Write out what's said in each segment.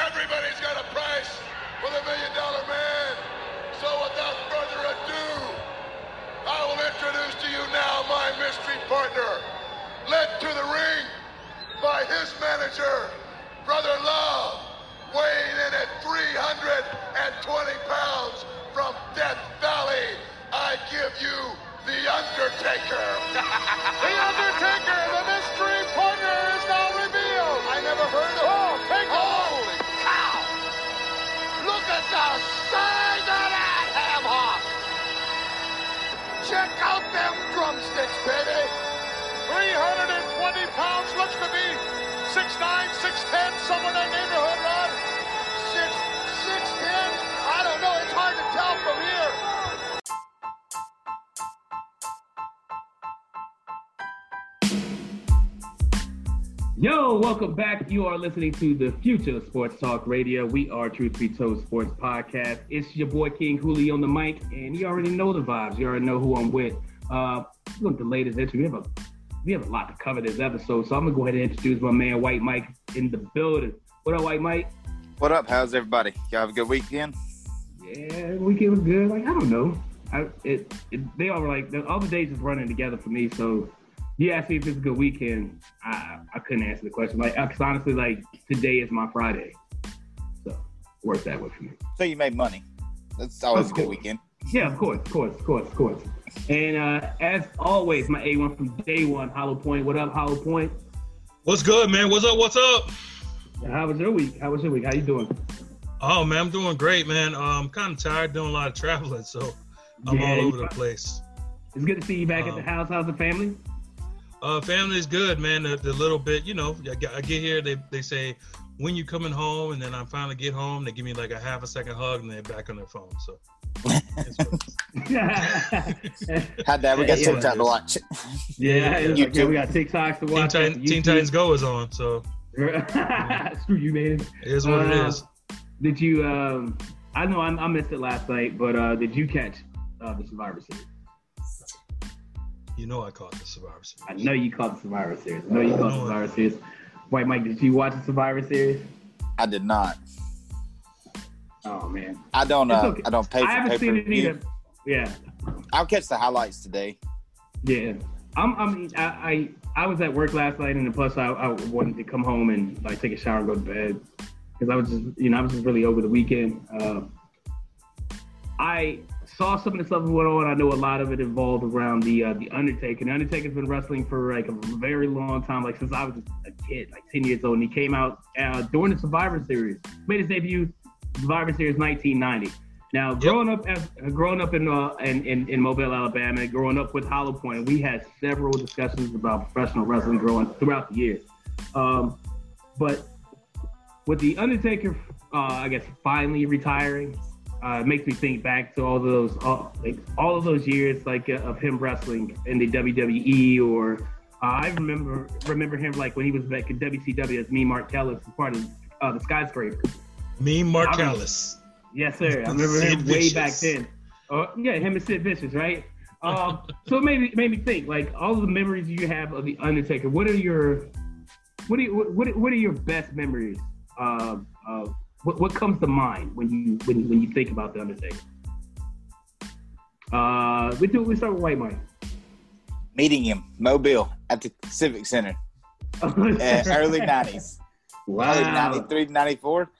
Everybody's got a price for the Million Dollar Man. So without further ado, I will introduce to you now my mystery partner, led to the ring by his manager, Brother Love, weighing in at 320 pounds from Death Valley. I give you The Undertaker. The Undertaker, the mystery partner, is now revealed. I never heard of Check out them drumsticks, baby! 320 pounds, looks to be 6'9", 6'10", somewhere in that neighborhood, Rod. Welcome back. You are listening to the Future of Sports Talk Radio. We are Truth Be Told Sports Podcast. It's your boy King Hulie on the mic, and you already know the vibes. You already know who I'm with. Uh, look, the latest entry. We have a we have a lot to cover this episode, so I'm gonna go ahead and introduce my man White Mike in the building. What up, White Mike? What up? How's everybody? Y'all have a good weekend? Yeah, weekend was good. Like I don't know. I it, it they all were like the, all the days is running together for me. So you asked me if it's a good weekend. I I couldn't answer the question. Like, cause honestly, like today is my Friday, so works that way for me. So you made money. That's always a good weekend. Yeah, of course, of course, of course, of course. And uh, as always, my A1 from day one, Hollowpoint. What up, Hollowpoint? What's good, man? What's up? What's up? How was your week? How was your week? How you doing? Oh man, I'm doing great, man. Uh, I'm kind of tired doing a lot of traveling, so I'm Yeah, all over the place. It's good to see you back at the Um, house. How's the family? Uh, family's good, man. The, the little bit, you know, I get, I get here, they, they say, when you coming home? And then I finally get home, they give me like a half a second hug, and they're back on their phone. So it's good. Had that. We got Yeah, something yeah. to watch. yeah, it's like, yeah, we got TikToks to Teen, watch. Titan, Teen Titans Go is on, so Screw you, man. it is what it Uh, is. Did you? Um, I know I, I missed it last night, but uh, did you catch uh, the Survivor Series? You know I caught the Survivor Series. I know you caught the Survivor Series. I know you caught the Survivor Series. White Mike, did you watch the Survivor Series? I did not. Oh man, I don't. Uh, okay. I don't pay I for haven't pay seen it either. Yeah, I'll catch the highlights today. yeah. I'm. I mean, I, I I was at work last night, and then plus I, I wanted to come home and like take a shower and go to bed because I was just you know I was just really over the weekend. Uh, I saw some of the stuff that went on. I know a lot of it involved around the uh, the Undertaker. The Undertaker's been wrestling for like a very long time, like since I was a kid, like ten years old. And he came out uh, during the Survivor Series, made his debut Survivor Series 1990. Now, growing up as growing up in, uh, in in in Mobile, Alabama, growing up with Hollowpoint, we had several discussions about professional wrestling growing throughout the years. Um, but with the Undertaker, uh, I guess finally retiring, uh, it makes me think back to all those all, like, all of those years like uh, of him wrestling in the WWE or uh, I remember remember him like when he was back in WCW as Mean Mark Callous as part of uh, the skyscraper. Me, Callous. Yes, sir. I remember Sid him way back then. Uh, yeah, him and Sid Vicious, right? Um, so it made me, made me think like all of the memories you have of the Undertaker. What are your what are you, what what are your best memories? Um, of what what comes to mind when you when when you think about the Undertaker? Uh, we do we start with White Mike. Meeting him, Mobile, at the Civic Center, uh, early '90s, early wow. '93, '94.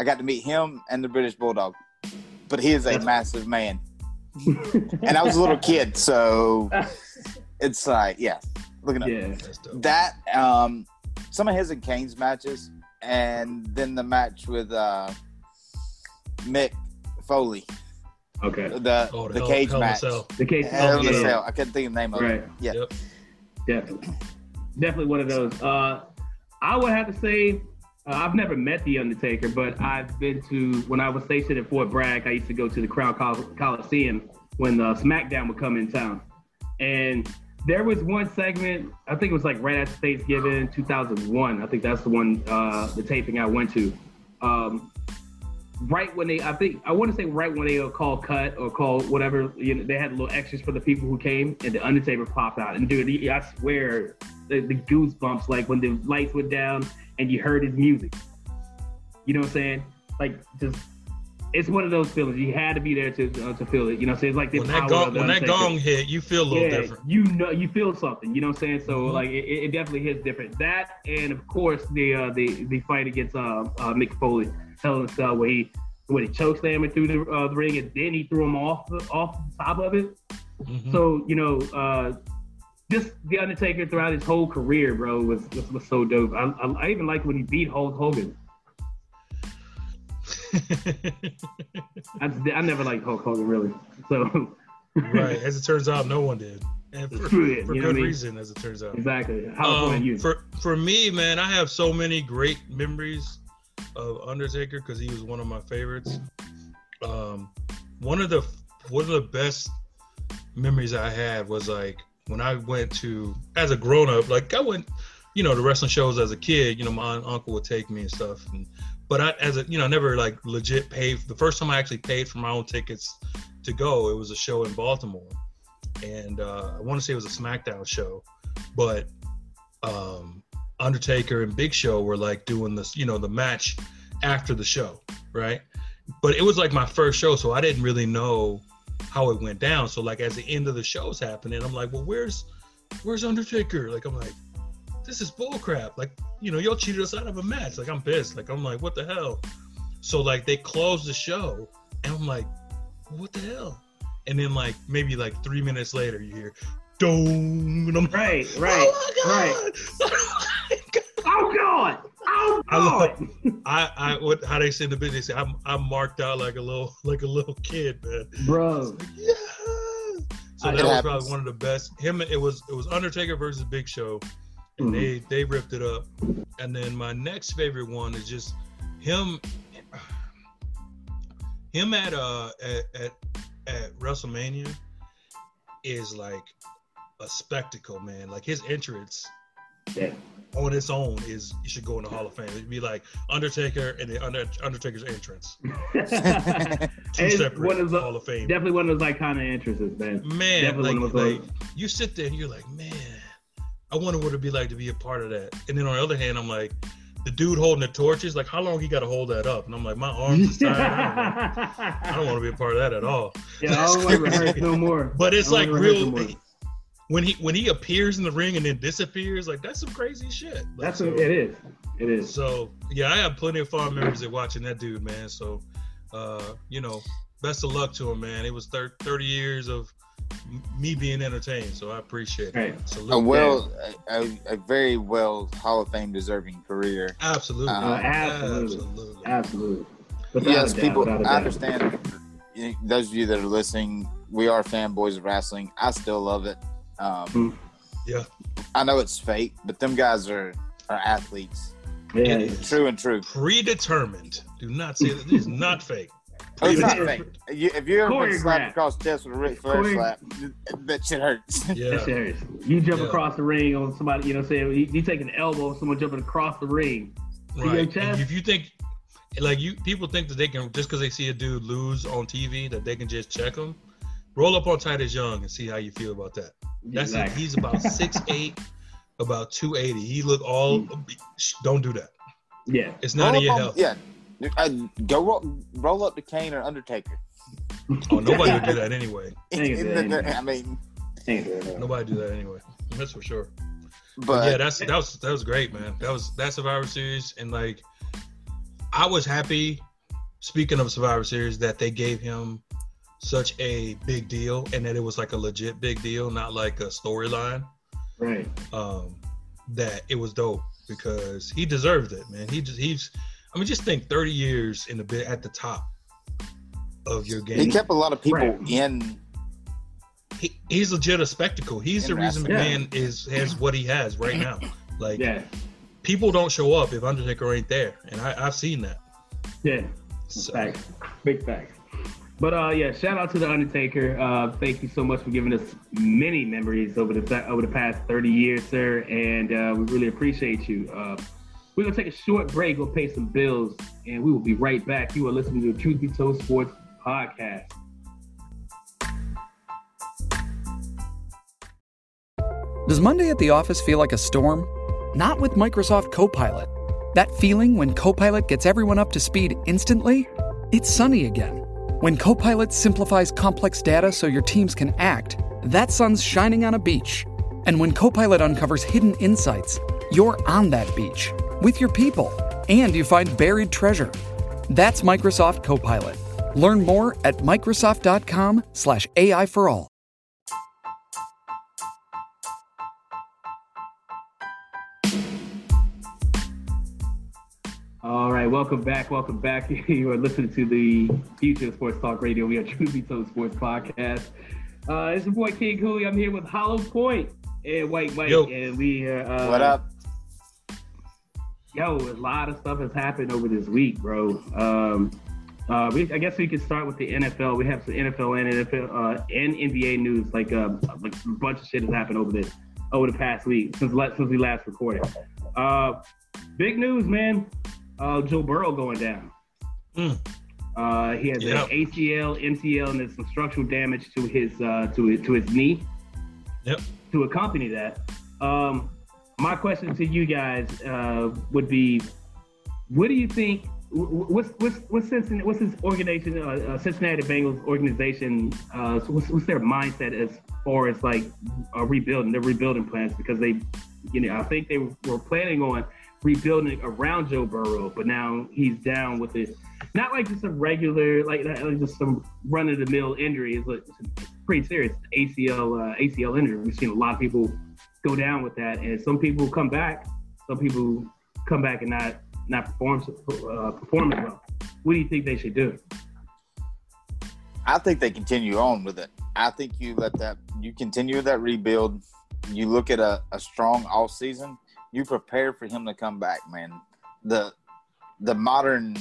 I got to meet him and the British Bulldog, but he is a massive man, and I was a little kid, so it's like, yeah, looking up. yeah. That um some of his and Kane's matches and then the match with uh Mick Foley Okay. the Oh, the Hell- cage Hell in a match Cell. The case. Hell in yeah. Cell. I couldn't think of the name of Right. it yeah Yep. Definitely. Definitely one of those. Uh, I would have to say, uh, I've never met The Undertaker, but I've been to, when I was stationed at Fort Bragg, I used to go to the Crown Col- Coliseum when uh, SmackDown would come in town. And there was one segment, I think it was like right after Thanksgiving, 2001. I think that's the one, uh, the taping I went to. Um, right when they, I think, I want to say right when they were called cut or called whatever, you know, they had little extras for the people who came, and the Undertaker popped out. And dude, I swear, the, the goosebumps, like when the lights went down and you heard his music. You know what I'm saying? Like just it's one of those feelings. You had to be there to uh, to feel it. You know saying? It's like the When that gong, when that gong hit, you feel a little yeah, different. you know, you feel something. You know what I'm saying? So Mhm. like, it, it definitely hits different. That and of course the uh, the the fight against uh, uh Mick Foley, Hell in a Cell, where he when he choked him through the, uh, the ring and then he threw him off the, off the top of it. Mhm. So you know, uh, just the Undertaker throughout his whole career, bro, was was, was so dope. I, I, I even like when he beat Hulk Hogan. I, I never liked Hulk Hogan really. So right. As it turns out, no one did, and for, it, for good I mean? reason. As it turns out. exactly. How Um, you? for for me, man, I have so many great memories of Undertaker because he was one of my favorites. Um, one of the one of the best memories I had was like when I went to as a grown up. Like I went, you know, the wrestling shows as a kid. You know, my uncle would take me and stuff. And, but I, as a you know, I never like legit paid. The first time I actually paid for my own tickets to go, it was a show in Baltimore, and uh, I want to say it was a SmackDown show, but um, Undertaker and Big Show were like doing this, you know, the match after the show, right? But it was like my first show, so I didn't really know how it went down. So like as the end of the show's happening, I'm like, well, where's where's Undertaker? Like I'm like, this is bullcrap. Like, you know, y'all cheated us out of a match. Like I'm pissed. Like I'm like, what the hell? So like they closed the show, and I'm like, what the hell? And then like maybe like three minutes later, you hear, dong, and I'm like, Right, oh right, oh my God. Oh God! Oh I love- God! I, I, what, how they say in the business, I'm, I'm marked out like a little, like a little kid, man. Bro, Yeah. So It that was happens. probably one of the best. Him, it was, it was Undertaker versus Big Show, and Mhm. they, they ripped it up. And then my next favorite one is just him, him at uh at at, at WrestleMania is like a spectacle, man. Like his entrance Yeah. on its own is you should go in the Hall of Fame. It'd be like Undertaker and the Under, Undertaker's entrance. Two separate one of the- Hall of Fame. definitely one of those iconic entrances, man. Man, definitely like, one of those- like you sit there and you're like, man, I wonder what it'd be like to be a part of that. And then on the other hand, I'm like, the dude holding the torches, like how long he got to hold that up? And I'm like, my arms tired. I don't, know. I don't want to be a part of that at all. Yeah, I don't want to rehearse no more. But it's like real no when he when he appears in the ring and then disappears, like that's some crazy shit. Like, That's so- it is. It is. So yeah, I have plenty of fond memories of watching that dude, man. So, uh, you know, best of luck to him, man. It was thir- 30 years of me being entertained, so I appreciate it. Right. A well, a, a, a very well Hall of Fame deserving career. absolutely, Uh, absolutely. absolutely. Absolutely. Without yes, doubt, people. without a I doubt. understand. Those of you that are listening, we are fanboys of wrestling. I still love it. Um, Hmm. Yeah. I know it's fake, but them guys are are athletes, Yeah, It is. true and true. Predetermined. Do not say that. This is not fake. Oh, it's not Yeah. fake. You, if you ever been Choreographed. slapped across the chest with a Ric Flair Chore- slap, that shit hurts. Yeah. That's serious. You jump Yeah. across the ring on somebody, you know, say you, you take an elbow, of someone jumping across the ring. your Right. chest? And if you think, like you, people think that they can just because they see a dude lose on TV that they can just check him. Roll up on Titus Young and see how you feel about that. That's it. Exactly. He's about six eight, about two eighty. He look all. Shh, Don't do that. Yeah. It's not in Roll your on- health. Yeah, uh, go roll, roll up the Kane or Undertaker. Oh, nobody would do that anyway. Ain't it, ain't? I mean, Ain't there. Nobody do that anyway. That's for sure. but yeah, that's that was that was great, man. That was that Survivor Series, and like, I was happy. Speaking of Survivor Series, that they gave him such a big deal, and that it was like a legit big deal, not like a storyline. Right. Um, that it was dope because he deserved it, man. He just he's. I mean, just think, thirty years in the bit at the top of your game. he kept a lot of people Right. in. he, he's legit a spectacle. He's the In reason wrestling. McMahon is has what he has right now. Like Yeah. people don't show up if Undertaker ain't there, and I, I've seen that. Yeah. So, Facts. Big facts. But uh, yeah, shout out to the Undertaker. Uh, thank you so much for giving us many memories over the over the past 30 years, sir, and uh, we really appreciate you. We're gonna take a short break. We'll pay some bills, and we will be right back. You are listening to the Truth Be Told Sports podcast. Does Monday at the office feel like a storm? Not with Microsoft Copilot. That feeling when Copilot gets everyone up to speed instantly? It's sunny again. When Copilot simplifies complex data so your teams can act, that sun's shining on a beach. And when Copilot uncovers hidden insights, you're on that beach with your people and you find buried treasure. That's Microsoft Copilot. Learn more at Microsoft.com/slash AI for all. All right, welcome back. Welcome back. you are listening to the Future Sports Talk Radio. We are Truth Be Told Sports Podcast. Uh, it's your boy King Hulie. I'm here with Hollowpoint and White Mike, Yo. and we uh, what up? Yo, a lot of stuff has happened over this week, bro. Um, uh, we, I guess we could start with the NFL. We have some NFL and NFL uh, and NBA news. Like, uh, like a bunch of shit has happened over this over the past week since since we last recorded. Uh, big news, man. Uh, Joe Burrow going down. Mm. Uh, he has Yep. an ACL, MCL, and there's some structural damage to his uh, to his, to his knee. Yep. To accompany that, um, my question to you guys uh, would be, what do you think? wh- wh- What's what's what's Cincinnati, what's his organization? Uh, uh, Cincinnati Bengals organization. Uh, so what's, what's their mindset as far as like uh, rebuilding? Their rebuilding plans because they, you know, I think they were planning on rebuilding around Joe Burrow, but now he's down with it. Not like just a regular, like, like just some run of the mill injury. It's, like, it's pretty serious ACL uh, ACL injury. We've seen a lot of people go down with that, and some people come back. Some people come back and not not perform uh, perform as well. What do you think they should do? I think they continue on with it. I think you let that you continue that rebuild. You look at a, a strong off season. You prepare for him to come back, man. The the modern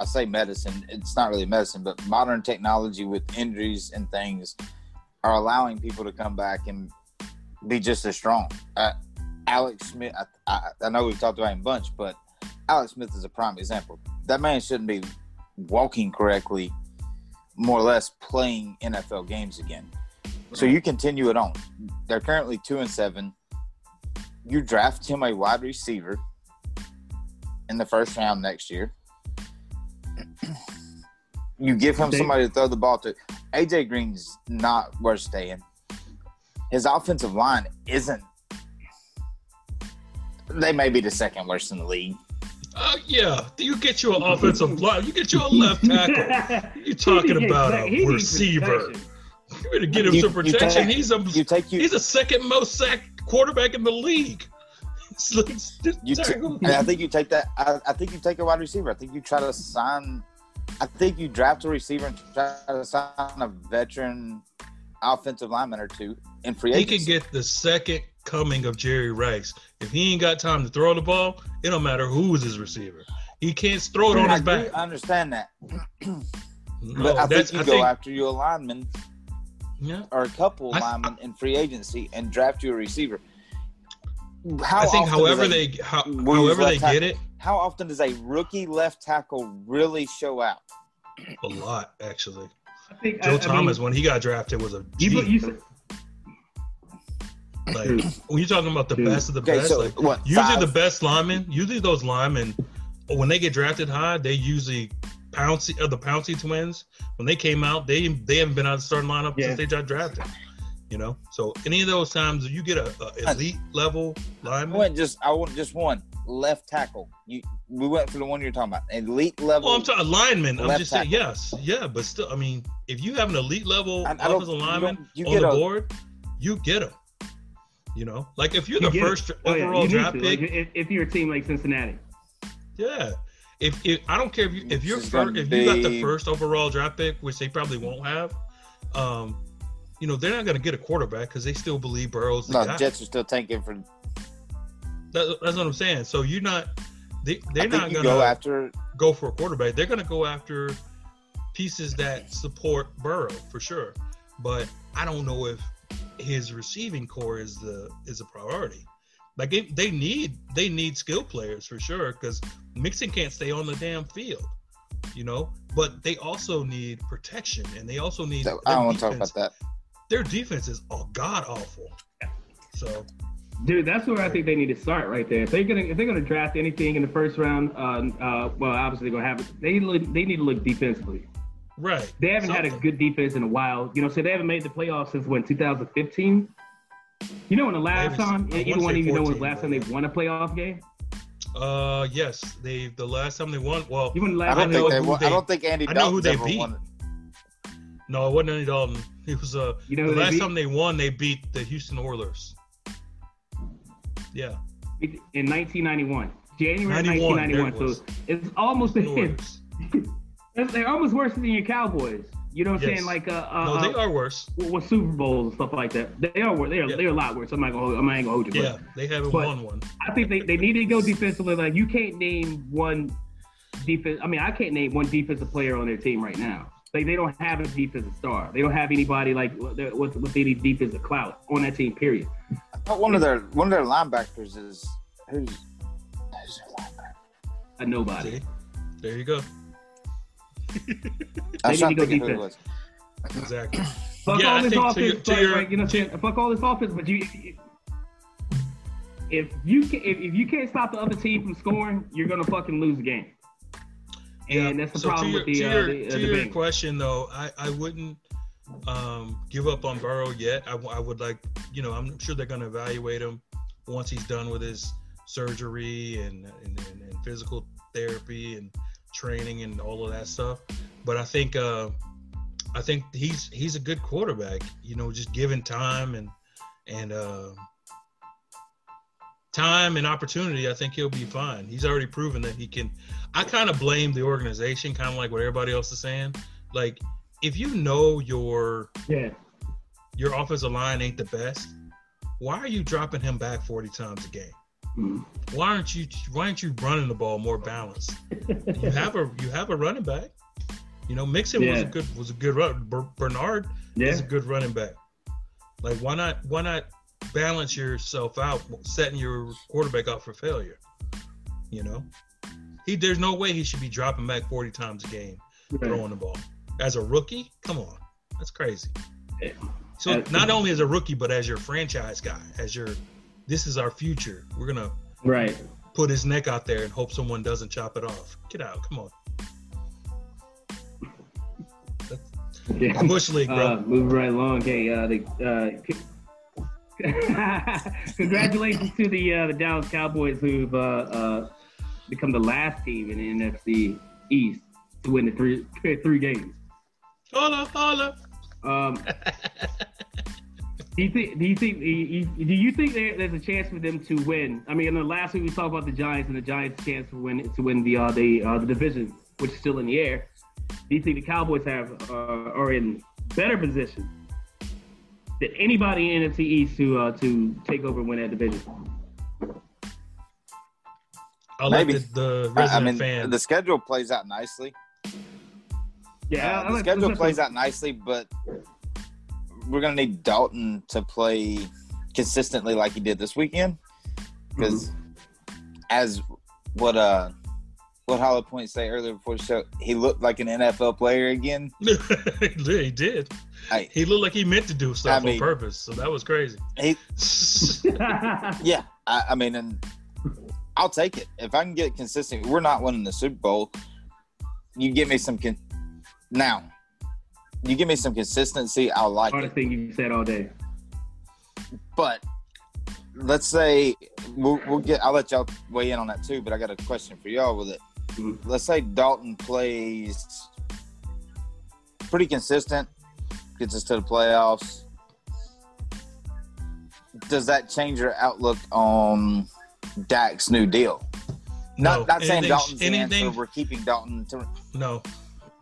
I say medicine, it's not really medicine, but modern technology with injuries and things are allowing people to come back and be just as strong. Uh, Alex Smith, I, I, I know we've talked about him a bunch, but Alex Smith is a prime example. That man shouldn't be walking correctly more or less playing NFL games again. So you continue it on. They're currently two and seven. You draft him a wide receiver in the first round next year. you give him somebody to throw the ball to. AJ Green's not worth staying. His offensive line isn't. They may be the second worst in the league. Uh, yeah, you get you an offensive line. You get you a left tackle. You talking about a he needs receiver? protection. You better get him You- some protection. take- he's a You take you. he's the second most sacked quarterback in the league. It's like- it's You t- and I think you take that. I, I think you take a wide receiver. I think you try to sign. I think you draft a receiver and try to sign a veteran offensive lineman or two in free agency. he can get the second coming of Jerry Rice. If he ain't got time to throw the ball, it don't matter who is his receiver. He can't throw it on I, his back. I understand that, No, but I think you I go think after you a lineman yeah. or a couple I- linemen in free agency and draft you a receiver. How I think however a- they how, however they tackle- get it How often does a rookie left tackle really show out? a lot actually. I think Joe I, I Thomas mean, when he got drafted was a you, you, said- like when you're talking about the True. best of the Okay, best, so like what? usually five? the best linemen, usually those linemen, when they get drafted high, they usually Pouncey or the Pouncey twins. When they came out, they they haven't been out of the starting lineup Yeah. since they got drafted. You know, so any of those times you get a, a elite level I lineman. went just I went just one left tackle. You we went for the one you're talking about. Elite level. Well, I'm talking lineman. I'm Left just saying, yes, yeah, but still, I mean, if you have an elite level I- I offensive lineman don't- you on get the a- board, you get him. You know, like if you're you the get it. first Oh, yeah, overall draft to. pick, Like, if, if you're a team like Cincinnati, Yeah. If, if I don't care if you if you're This is fir- gonna if you got the first overall draft pick, which they probably won't have, um, you know they're not going to get a quarterback because they still believe Burrow's the no, guy. Jets are still tanking for. That, that's what I'm saying. So you're not they they're not going to go after go, for a quarterback. They're going to go after pieces that support Burrow for sure. But I don't know if his receiving core is the is a priority. Like they, they need they need skill players for sure because Mixon can't stay on the damn field, you know. But they also need protection and they also need. So, I don't want to talk about that. Their defense is all god awful. So Dude, that's where I think they need to start right there. If they're gonna if they're gonna draft anything in the first round, uh, uh, well, obviously they're gonna have it. They need to look, they need to look defensively. Right. They haven't had a good defense in a while. You know, so they haven't made the playoffs since when 2015. You know, when the last time I wanna anyone say even know when the 14, last time they've won a playoff game. Uh, yes. They the last time they won. Well, You won the I last don't time think they. won- they- I don't think Andy I know who they ever beat. won. no, it wasn't Andy Dalton. It was uh You know the who they last beat? time they won, they beat the Houston Oilers. Yeah, in 1991, January 91, 1991. it So it's almost the Oilers. they're almost worse than your Cowboys. You know what I'm Yes. saying? Like uh, uh, No, they uh, are worse. with Super Bowls and stuff like that. They are they are Yeah. they're a lot worse. I'm not gonna I'm not gonna hold you. Yeah, But they haven't won one. I think they, they need to go defensively. Like you can't name one defense. I mean, I can't name one defensive player on their team right now. Like they don't have a defensive star. They don't have anybody like with with any defensive clout on that team. Period. I one of their one of their linebackers is who's who's their linebacker? A nobody. See, there you go. I was trying need to to think go of who it was. Exactly. Fuck Yeah, all I this think to offense, your- to but, your- like, you know, what I'm saying? fuck all this offense. But you, if you can, if, if you can't stop the other team from scoring, you're gonna fucking lose the game. And that's the So problem to your, with the to uh, your, the, uh, to the your question though, I, I wouldn't um, give up on Burrow yet. I would like, you know, I'm sure they're going to evaluate him once he's done with his surgery and, and, and, and physical therapy and training and all of that stuff. But I think uh, I think he's he's a good quarterback. You know, just given time and and uh, time and opportunity, I think he'll be fine. He's already proven that he can. I kind of blame the organization, kind of like what everybody else is saying. Like, if you know your Yeah. your offensive line ain't the best, why are you dropping him back 40 times a game? Mhm. Why aren't you why aren't you running the ball more balanced? You have a you have a running back. You know, Mixon was a good was a good run. Bernard Yeah. is a good running back. Like why not why not balance yourself out, setting your quarterback up for failure? You know, he there's no way he should be dropping back 40 times a game Right. throwing the ball as a rookie. Come on, that's crazy. So not only as a rookie, but as your franchise guy, as your this is our future. We're gonna Right. put his neck out there and hope someone doesn't chop it off. Get out, come on. Yeah. Bush League, bro. Uh, moving right along. Hey, Uh, the, uh, congratulations to the uh, the Dallas Cowboys who've uh, uh, become the last team in the NFC East to win the three three games. Holla, holla. Um, do you think? Do you think? Do you, think there, there's a chance for them to win? I mean, in the last week we talked about the Giants and the Giants' chance to win to win the uh, the uh, the division, which is still in the air. Do you think the Cowboys have uh, are in better position than anybody in NFC East to uh, to take over and win that division? I'll Maybe. let the, the I- I mean, fan. the schedule plays out nicely. Yeah, Uh, the like- schedule plays out nicely, but we're gonna need Dalton to play consistently like he did this weekend. Because Mm-hmm. as what uh what Hollowpoint say earlier before the show, he looked like an NFL player again. he did. I, He looked like he meant to do stuff I mean- on purpose, so that was crazy. he yeah, I, I mean, and I'll take it if I can get consistent. We're not winning the Super Bowl. You give me some con- now. You give me some consistency. I'll like it. Hardest thing you said all day. But let's say we'll, we'll get. I'll let y'all weigh in on that too. But I got a question for y'all with it. Mhm. Let's say Dalton plays pretty consistent, gets us to the playoffs. Does that change your outlook on Dak's new deal? Not No. not saying Anything- Dalton's the answer. We're keeping Dalton to. No.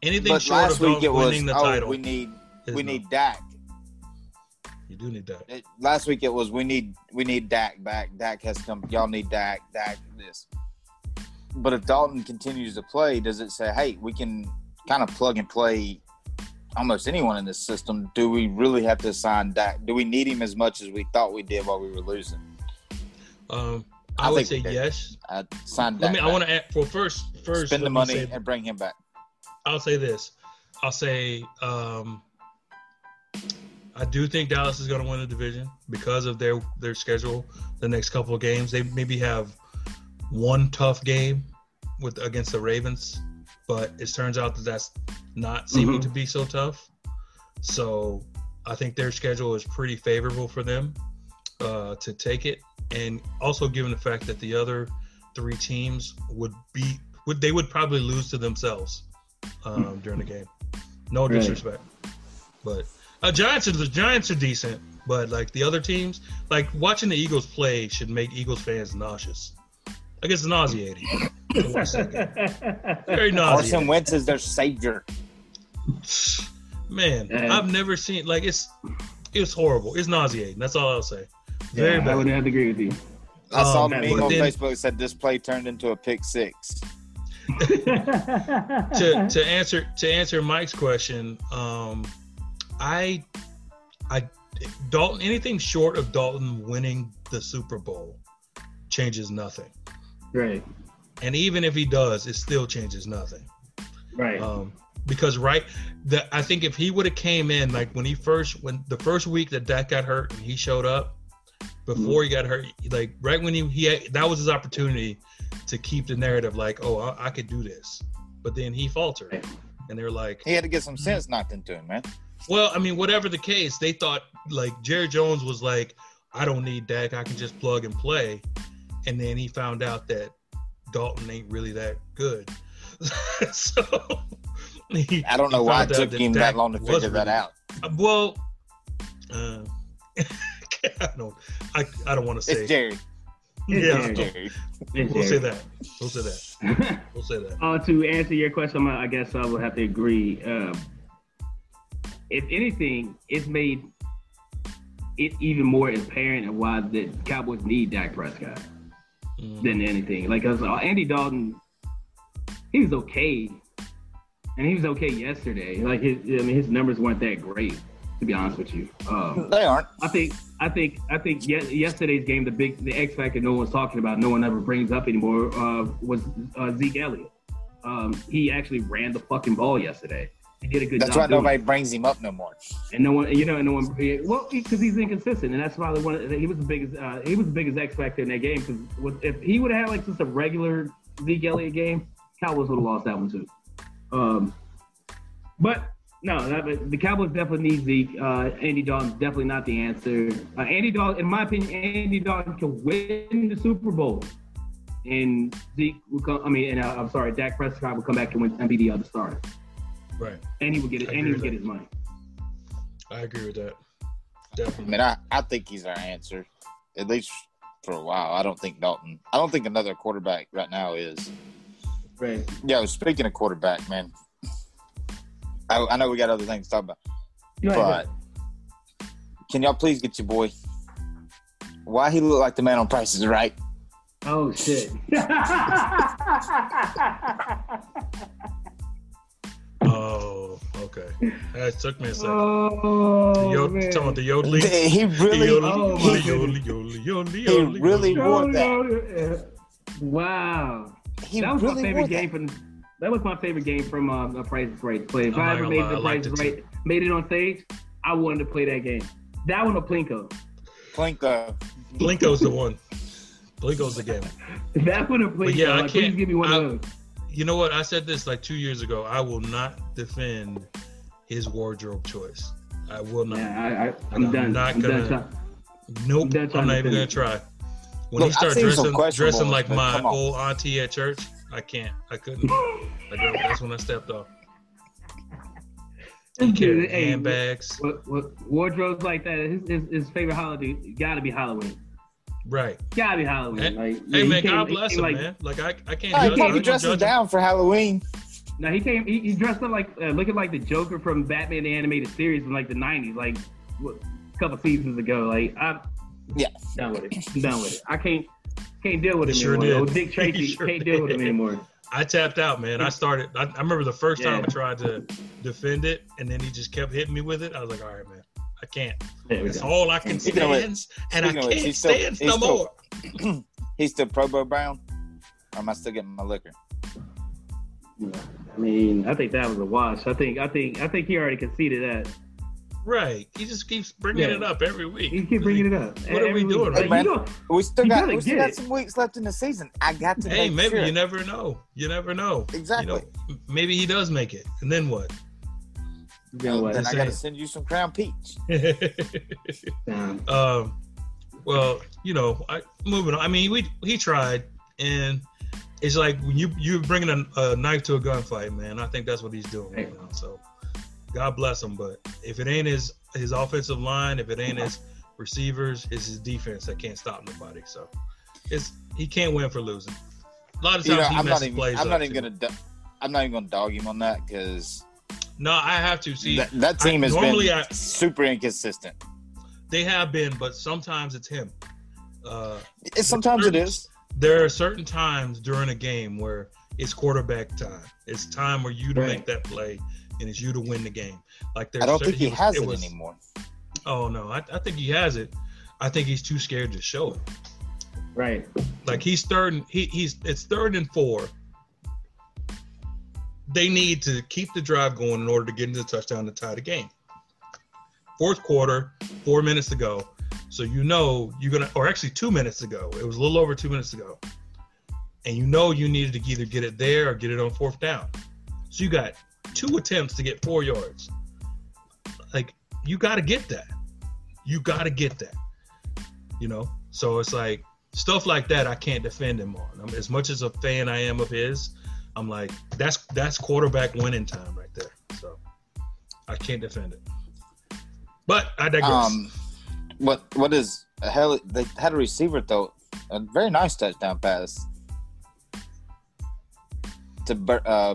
Anything But short last of it was winning the oh title. we need we no. need Dak. You do need that. it, last week it was we need we need Dak back. Dak has come. Y'all need Dak. Dak this. But if Dalton continues to play, does it say, hey, we can kind of plug and play almost anyone in this system? Do we really have to sign Dak? Do we need him as much as we thought we did while we were losing? Um, I, I would say yes. I sign Dak. Let me. I want to add. Well, first, first, spend the money say- and bring him back. I'll say this. I'll say um, I do think Dallas is going to win the division because of their their schedule. The next couple of games, they maybe have one tough game with against the Ravens, but it turns out that that's not seeming Mhm. to be so tough. So I think their schedule is pretty favorable for them uh, to take it, and also given the fact that the other three teams would be would they would probably lose to themselves um, during the game. No Right. disrespect, but uh, Giants are the Giants are decent, but like the other teams, like watching the Eagles play should make Eagles fans nauseous. Like it's nauseating. to watch that game. Very Carson nauseating. Wentz is their savior. Man, Yeah. I've never seen like it's it's horrible. It's nauseating. That's all I'll say. Very Yeah, I would have to agree with you. I saw Um, the but meme on then- Facebook that said this play turned into a pick six. To to answer to answer Mike's question, um, I I Dalton anything short of Dalton winning the Super Bowl changes nothing. right, And even if he does, it still changes nothing. right. Um, because right, the I think if he would have came in like when he first when the first week that Dak got hurt and he showed up before he got hurt, like right when he he had, that was his opportunity to keep the narrative like, oh, I, I could do this, but then he faltered, and they're like, He had to get some sense knocked into him, man. well, I mean, whatever the case, they thought like Jerry Jones was like, I don't need Dak, I can just plug and play, and then he found out that Dalton ain't really that good, so. he- I don't know why it took that him Dak that long to figure that out. Uh, Well, uh, I don't, I, I don't want to say. It's Jerry. Yeah, Jerry. Jerry. we'll say that. We'll say that. We'll say that. Uh, to answer your question, I guess I would have to agree. Um, if anything, it's made it even more apparent of why the Cowboys need Dak Prescott Mm. than anything. Like, cause uh, Andy Dalton, he was okay, and he was okay yesterday. Like, his, I mean, his numbers weren't that great, to be honest with you. Um, They aren't. I think I think I think ye- yesterday's game, the big the X factor no one's talking about, no one ever brings up anymore, uh, was uh, Zeke Elliott. Um, he actually ran the fucking ball yesterday. He did a good job. That's why nobody it. brings him up no more. and no one, you know, and no one. Well, because he's inconsistent, and that's probably one. Of, he was the biggest. Uh, he was the biggest X factor in that game. Because if he would have had like just a regular Zeke Elliott game, Cowboys would have lost that one too. Um, but no, that, but the Cowboys definitely need Zeke. Uh, Andy Dalton's definitely not the answer. Uh, Andy Dalton, in my opinion, Andy Dalton can win the Super Bowl, and Zeke will come. I mean, and uh, I'm sorry, Dak Prescott will come back and win and be the other starter, Right. and he will get it, I and he will with get his money. I agree with that. Definitely. I mean, I, I think he's our answer, at least for a while. I don't think Dalton. I don't think another quarterback right now is. Right. Yo, speaking of quarterback, man, I, I know we got other things to talk about, Go ahead. but can y'all please get your boy? Why he look like the man on Price is Right? Oh shit. Oh, okay. That took me a second. oh, the yo- man. talking about the yodeling. He really, Oh, my he, really wore that. Uh, wow. He that was really my favorite game that. from. That was my favorite game from uh, the Price is Right play. If I'm I ever made lie, the Price is it Right, made it on stage, I wanted to play that game. That one or Plinko. Plinko. Plinko's the one. Plinko's the game. That one or Plinko. yeah, I like, please can't- give me one I- of those. You know what? I said this like two years ago. I will not defend his wardrobe choice. I will not. Yeah, I, I, I'm I'm done. not I'm gonna- done. Nope. That's I'm not even gonna try. When Look, he started I've seen some dressing dressing like my but come on. old auntie at church, I can't. I couldn't. Like, that's when I stepped off. He carried Hey, handbags. What, what, wardrobes like that. His, his, his favorite holiday got to be Halloween. Right. Got to be Halloween. Hey, like, Hey he man, came- God bless him, like, man. Like I, I can't Oh, judge he him. can't I be dressing judge him. down for Halloween. No, he came. He, he dressed up like uh, looking like the Joker from Batman the animated series from like the '90s, like what, a couple seasons ago. Like I'm Yeah. done with it. I'm done with it. I can't can't deal with He him sure anymore. did. Dick Tracy sure can't deal with him anymore. I tapped out, man. I started. I, I remember the first time I tried to defend it, and then he just kept hitting me with it. I was like, all right, man, I can't. There It's go. all I can Speaking of which- stand, and I speaking of can't he's still- stand he's no still- more. He's still Probo Brown. Or am I still getting my liquor? I mean, I think that was a wash. I think I think I think he already conceded that. Right. He just keeps bringing Yeah. it up every week. He keep bringing it up. What are we week. doing Like, right you now? We still got we still got some weeks left in the season. I got to Hey, make maybe sure. you never know. You never know. Exactly. You know, maybe he does make it, and then what? You know what? then I got to send you some Crown Peach. Um, um, well, you know, I, moving on. I mean, we he tried, and it's like when you you're bringing a, a knife to a gunfight, man. I think that's what he's doing right now. So, God bless him. But if it ain't his his offensive line, if it ain't his receivers, it's his defense that can't stop nobody. So, it's he can't win for losing. A lot of You times know, he I'm not even. plays I'm not even too. gonna. I'm not even gonna dog him on that because No, I have to see. that, that I- team has normally been I- super inconsistent. They have been, but sometimes it's him. Uh, It, sometimes it is. there are certain times during a game where it's quarterback time. It's time where you to Right. make that play, and it's you to win the game. Like there's I don't certain- think he was- has it, was- anymore. Oh no, I, I think he has it. I think he's too scared to show it. right. Like he's third. And, he he's it's third and four. They need to keep the drive going in order to get into the touchdown to tie the game. Fourth quarter, four minutes to go. So you know you're gonna, or actually two minutes ago. It was a little over two minutes ago. and you know you needed to either get it there or get it on fourth down. So you got two attempts to get four yards. Like you got to get that. You got to get that. You know. So it's like stuff like that I can't defend him on. I as much as a fan I am of his, I'm like that's that's quarterback winning time right there. So I can't defend it. But I digress. Um, what what is hell? They had a receiver though, a very nice touchdown pass to uh,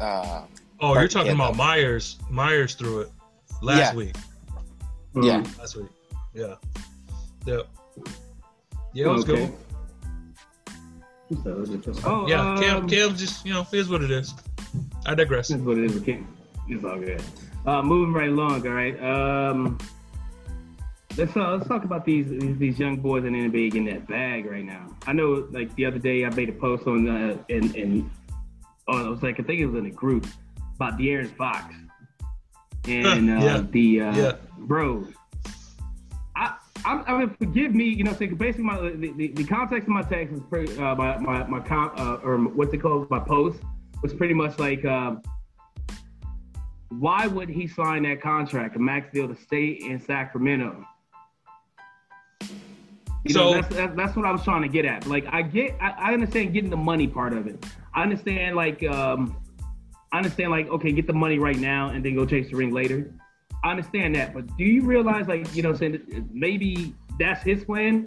uh, oh, you're talking about though. Meyers. Meyers threw it last Yeah. week. Yeah. Mm. Last week. Yeah. Yep. Yeah, it was Okay. good. So, it's just- oh, Yeah, Cam, um, Cam just you know is what it is. I digress. That's what it is. Okay. It's all good. Uh, moving right along. All right. Um, let's uh, let's talk about these these, these young boys in the NBA getting that bag right now. I know, like the other day, I made a post on uh, and and oh, it was like I think it was in a group about De'Aaron Fox and uh, Yeah. the uh, Yeah. bro. I, I, I mean, forgive me, you know, saying basically my the, the, the context of my text is pretty, uh, my my my comp uh, or what's it called, my post was pretty much like, um, why would he sign that contract, a max deal to stay in Sacramento? You know, So- that's, that's that's what I was trying to get at. Like, I get, I, I understand getting the money part of it. I understand, like, um, I understand, like, okay, get the money right now and then go chase the ring later. I understand that, but do you realize, like, you know, I'm saying maybe that's his plan,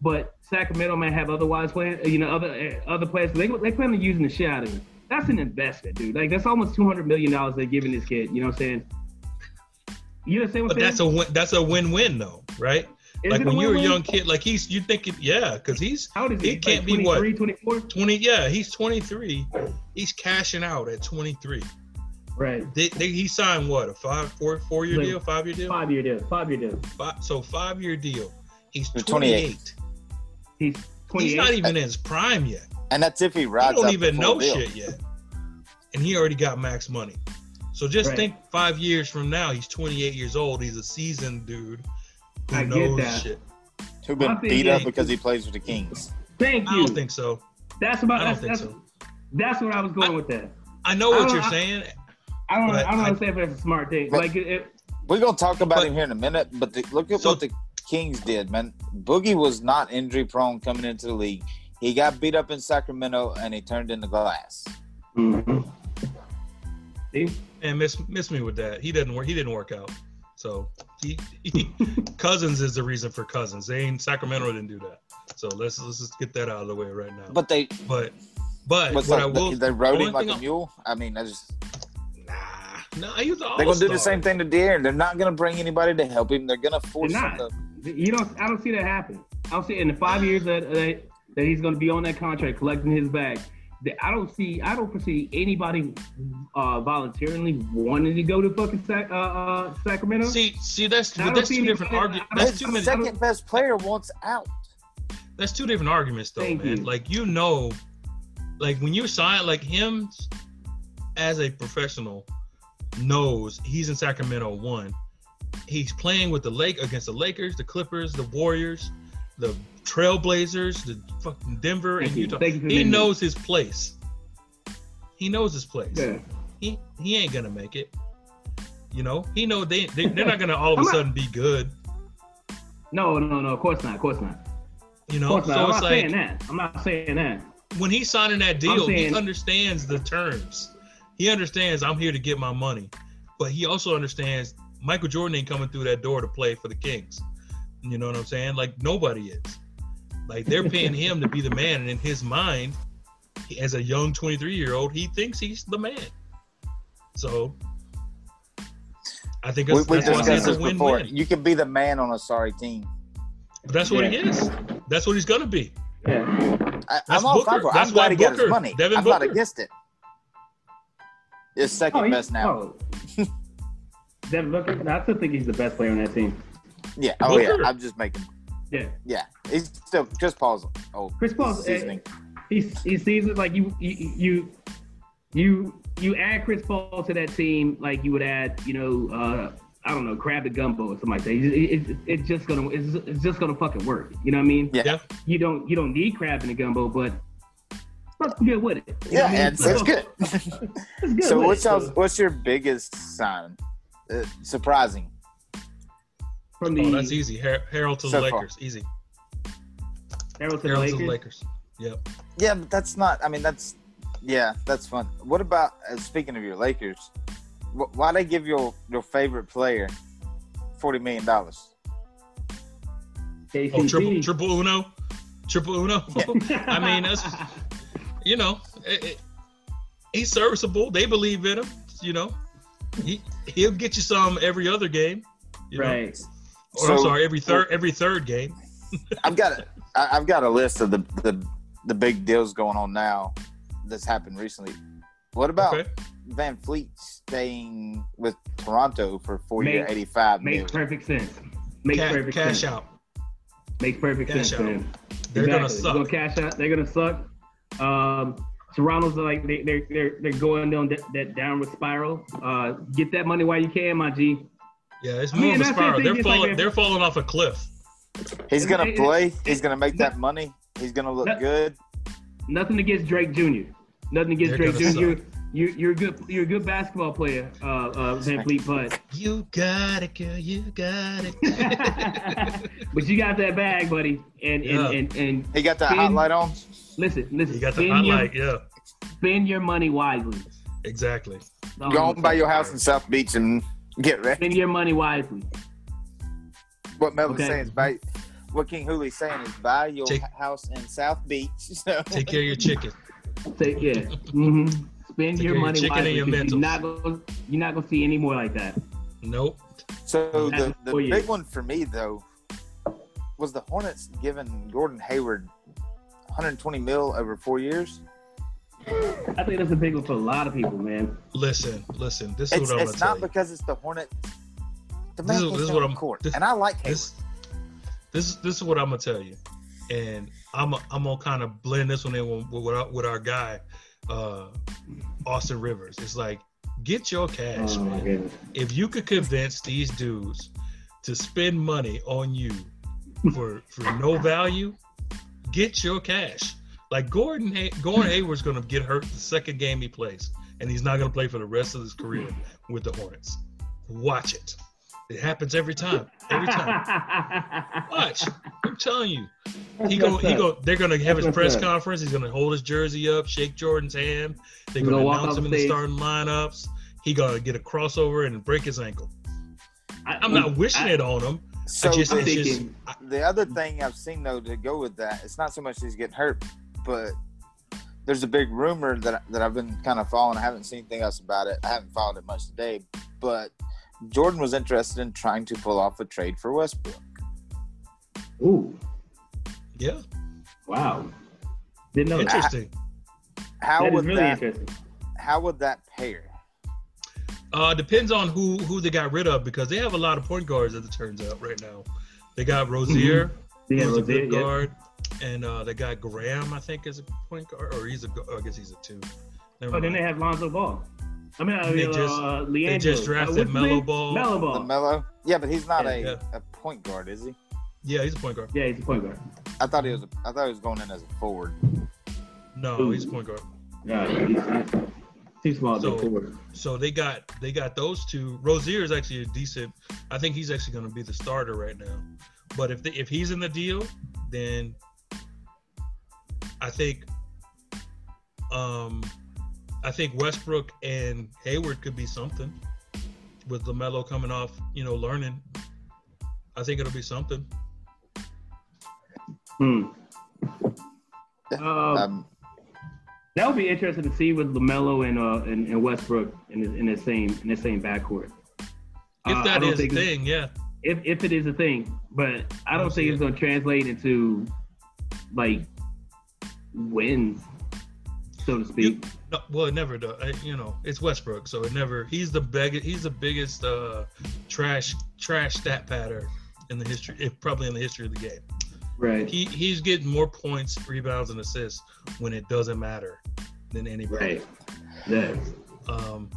but Sacramento might have otherwise plan, you know, other uh, other players. They they plan on using the shit out of him. That's an investment, dude. Like that's almost two hundred million dollars they're giving this kid. You know what I'm saying? You understand what But I'm that's a win, that's a win-win though, right? Is like when you're a young kid, like he's you think it, yeah, because he's How old is he? It can't like be what? 24? 20 yeah he's 23 he's cashing out at 23 Right. they, they, he signed what a five four four year Like, deal five year deal Five year deal. Five year deal. five, so five year deal he's He's 28, 28. He's twenty he's not even in his prime yet and that's if he he rides don't even the know deal. shit yet and he already got max money so just Right. think five years from now he's 28 years old he's a seasoned dude who I get that. shit Who been think, beat yeah, up because he plays with the Kings. Thank you. i don't think so that's about. I don't that's, think that's, so. That's what I was going with that. i know what don't- you're I- saying I don't. But I don't I- understand if that's a smart thing. Like, it, it, We're gonna talk about But- him here in a minute, but the, look at So- what the Kings did, man. Boogie was not injury prone coming into the league. He got beat up in Sacramento and he turned into glass. Mhm. See? and miss miss me with that. He didn't work. He didn't work out. So he, he Cousins is the reason for Cousins. They ain't Sacramento didn't do that. So let's let's just get that out of the way right now. But they, but but what up, I will they, they rode him like thing a I- mule. I mean, I just Nah, nah. He was an they're gonna do the same thing to De'Aaron. They're not gonna bring anybody to help him. They're gonna force They're him to. You don't. I don't see that happen. I don't see in the five years that that, that he's going to be on that contract collecting his bag. That I don't see. I don't foresee anybody uh, voluntarily wanting to go to fucking Sac, uh, uh, Sacramento. See, see, that's I that's see two different arguments. I- That's His too second best player wants out. That's two different arguments, though, Thank man. you. Like you know, like when you sign like him as a professional, knows he's in Sacramento one. He's playing with the Lake against the Lakers, the Clippers, the Warriors, the Trailblazers, the fucking Denver Thank and. Utah. He knows his place. He knows his place. Yeah. He he ain't gonna make it. You know, he know they, they they're not gonna all of a sudden be good. No, no, no. Of course not. Of course not. You know, so I'm it's not like saying that. I'm not saying that. when he's signing that deal, he understands the terms. He understands I'm here to get my money, but he also understands Michael Jordan ain't coming through that door to play for the Kings. You know what I'm saying? Like nobody is. Like they're paying him to be the man, and in his mind, he- as a young 23 year old, he thinks he's the man. So I think We, that's, we that's why discussed it's this a win-win. before. You can be the man on a sorry team. But that's what he is. That's what he's gonna be. Yeah. I, That's I'm all Booker. for. That's I'm glad why he got his money. Devin I'm not Booker. against it. It's second Oh, best now. Oh. Devin Booker. no, I still think he's the best player on that team. Yeah. Oh Booker. yeah. I'm just making. Yeah. Yeah. He's still Chris Paul's. Oh, Chris Paul's he's seasoning. he he sees it like you you you you you add Chris Paul to that team like you would add you know uh, I don't know crab and gumbo or something like that. It, it, it- it's just gonna it's, it's just gonna fucking work. You know what I mean? Yeah. Yeah. You don't you don't need crab and a gumbo, but let's good with it. You Yeah, what and it's, it's good. It's good so what's it. y'all's, what's your biggest sign? Uh, surprising. From the Oh, that's easy. Har- Harrell to the So far. Lakers, easy. Harrell to the Harrell to Lakers. the Lakers. Yep. Yeah, but that's not. I mean, that's yeah, that's fun. What about uh, speaking of your Lakers? Wh- why they give your your favorite player forty million dollars? Oh, triple triple uno, triple uno. I mean, that's you know, it, it- he's serviceable. They believe in him. You know, he he'll get you some every other game. You know? Right. Or I'm sorry, every third every third game. I've got a, I- I've got a list of the, the the big deals going on now that's happened recently. What about Okay. VanVleet staying with Toronto for four year Make- eighty five Makes million? perfect sense. Makes Ca- perfect cash sense. out. Makes perfect Cash sense. out. Man. They're gonna suck. They're gonna cash out. They're gonna suck. Um, Toronto's like they, they're they're they're going down that, that downward spiral. Uh, get that money while you can, my G. Yeah, it's I more mean, of a spiral. They're it's like falling. they're falling off a cliff. He's gonna It- it- play. He's gonna make that money. He's gonna look That- good. Nothing against Drake Jr. Nothing against They're Drake gonna Jr. You, you're a good you're a good basketball player, uh, uh, VanVleet, but You got it, girl. You got it. but you got that bag, buddy. And and Yeah. and, and He got that Spin- hot light on. listen, listen. you got the hot your- highlight. Yeah, Spend your money wisely. exactly. Go I'm on gonna by say. your house in South Beach and get ready. Spend your money wisely. What Melvin's Okay. saying is buy. What King Hulie's saying is buy your Take- house in South Beach. So, Take care of your chicken. Take yeah. Mm-hmm. Spend Take your care of your money wisely. your 'cause You're not gonna you're not gonna see any more like that. Nope. so the, the big years. one for me though was the Hornets giving Gordon Hayward 120 mil over four years. I think that's a big one for a lot of people, man. Listen, listen. This is It's, what I'm it's gonna not tell you. because it's the Hornets. The This man is- this is what I'm- court, this- and I like Hayward. This, this, this is what I'm gonna tell you, and I'm I'm gonna kind of blend this one in with, with, our, with our guy, uh, Austin Rivers. It's like get your cash, Oh man. If you could convince these dudes to spend money on you for for no value, get your cash. Like Gordon, Hay- Gordon Hayward's gonna get hurt the second game he plays, and he's not gonna play for the rest of his career with the Hornets. Watch it. It happens every time. Every time. Watch. I'm telling you. He go he go they're gonna have his press conference. He's gonna hold his jersey up, shake Jordan's hand. They're gonna gonna announce him in the the starting lineups. He gonna get a crossover and break his ankle. I, I'm not wishing I, it on him. So I just, I'm it's just thinking- the other thing I've seen though to go with that, it's not so much he's getting hurt, but there's a big rumor that that I've been kind of following. I haven't seen anything else about it. I haven't followed it much today, but Jordan was interested in trying to pull off a trade for Westbrook. Ooh, yeah, wow. Didn't know that. interesting. How That is would really that? interesting. How would that pair? Uh, depends on who who they got rid of because they have a lot of point guards as it turns out right now. They got Rozier, Yeah, who's a Rozier, good yeah. Guard, and uh, they got Graham, I think, is a point guard, or he's a. I guess he's a two. Never Oh, then they have Lonzo Ball. I mean, uh, They uh, just- uh, they just drafted Uh, what's his Melo? Ball. Melo The Ball. Melo. Yeah, but he's not Yeah, a, yeah. a point guard, is he? Yeah, he's a point guard. Yeah, he's a point guard. I thought he was. A, I thought he was going in as a forward. No, he's a point guard. Yeah, he's, he's too small So- forward. So they got they got those two. Rozier is actually a decent. I think he's actually going to be the starter right now. But if they, if he's in the deal, then I think um I think Westbrook and Hayward could be something with Lamelo coming off, you know, learning. I think it'll be something. Hmm. Uh, Um, that would be interesting to see with Lamelo and uh and, and Westbrook in the, in the same in the same backcourt. If Uh, I that don't is a thing, yeah. if if it is a thing, but I don't don't think it's it. going to translate into like wins, so to speak. No, well, it never does. I, you know, it's Westbrook, so it never. He's the big. He's the biggest uh, trash trash stat patter in the history, if probably in the history of the game. right. He he's getting more points, rebounds, and assists when it doesn't matter than anybody. Right. Yeah. Um,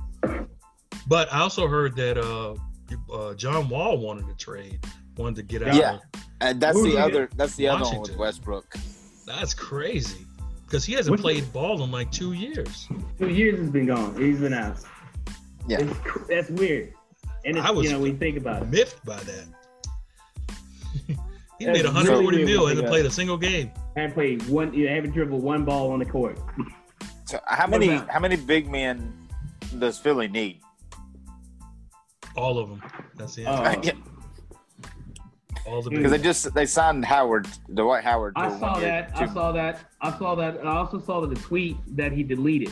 but I also heard that uh, uh, John Wall wanted to trade, wanted to get out. Yeah. of- and that's Who's the he? other. That's the other one with Westbrook. that's crazy because he hasn't What's- played ball in like two years. Two years has been gone. He's been out. Yeah. It's, that's weird. And it's, I was- you know, we think about it, Miffed by that. he That's made really 140 weird mil, when you hasn't played a single game. haven't played one, you haven't dribbled one ball on the court. So uh, how many? about- How many big men does Philly need? All of them. That's the oh. answer. Yeah, All the because they just they signed Howard, Dwight Howard. I saw one-year, that. I saw that. I saw that. I also saw the tweet that he deleted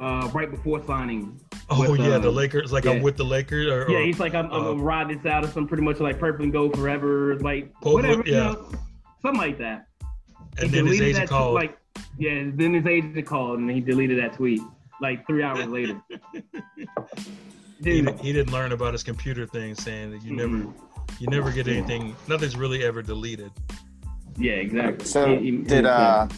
uh, right before signing. oh with, yeah, uh, the Lakers. Like yeah. I'm with the Lakers. Or, Yeah, he's like, I'm, I'm uh, gonna ride this out of some pretty much like purple and gold forever, like whatever, you yeah. know, something like that. and He then his agent that called. Like, yeah, then his agent called and he deleted that tweet like three hours later. he, Dude, he didn't learn about his computer thing, saying that you never, Mhm. you never get anything. Nothing's really ever deleted. Yeah, exactly. So He- he- did he- uh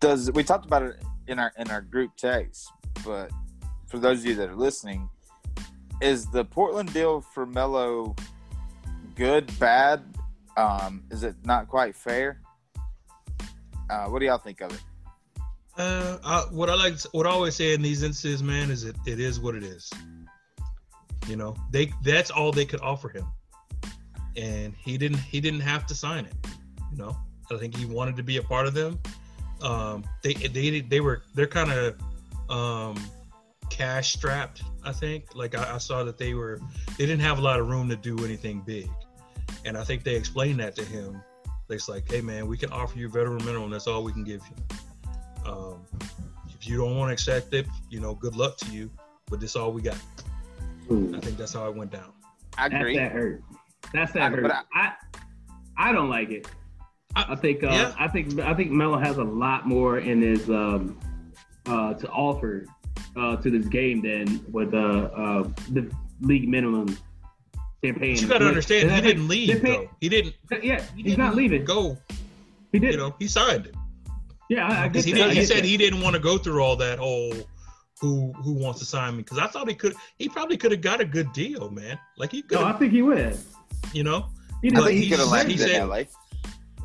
does we talked about it in our in our group text, but for those of you that are listening, is the Portland deal for Melo good, bad? Um, is it not quite fair? Uh, what do y'all think of it? Uh, I, what I like, what I always say in these instances, man, is it it is what it is. You know, they that's all they could offer him, and he didn't he didn't have to sign it. You know, I think he wanted to be a part of them. Um, they they they were they're kind of um, cash strapped. I think like I, I saw that they were they didn't have a lot of room to do anything big, and I think they explained that to him. It's like, hey man, we can offer you veteran minimum. And that's all we can give you. Um, if you don't want to accept it, you know, good luck to you. But this all we got. Ooh, I think that's how it went down. I agree. that hurt. That's that I- hurt. I, I- I, don't like it. I- I think uh, yeah. I think I think Melo has a lot more in his um, uh, to offer uh, to this game than with uh, uh, the league minimum they're paying. But you got to understand, he didn't leave pay- though. He didn't. Yeah, He he's not didn't leaving. Go. He did. You know, he signed it yeah, I, I get because he that. I. He said that. he didn't want to go through all that whole who who wants to sign me because I thought he could. He probably could have got a good deal, man. Like he could, No, I think he would. You know. He I But did. think he he could have said- landed he said- in LA.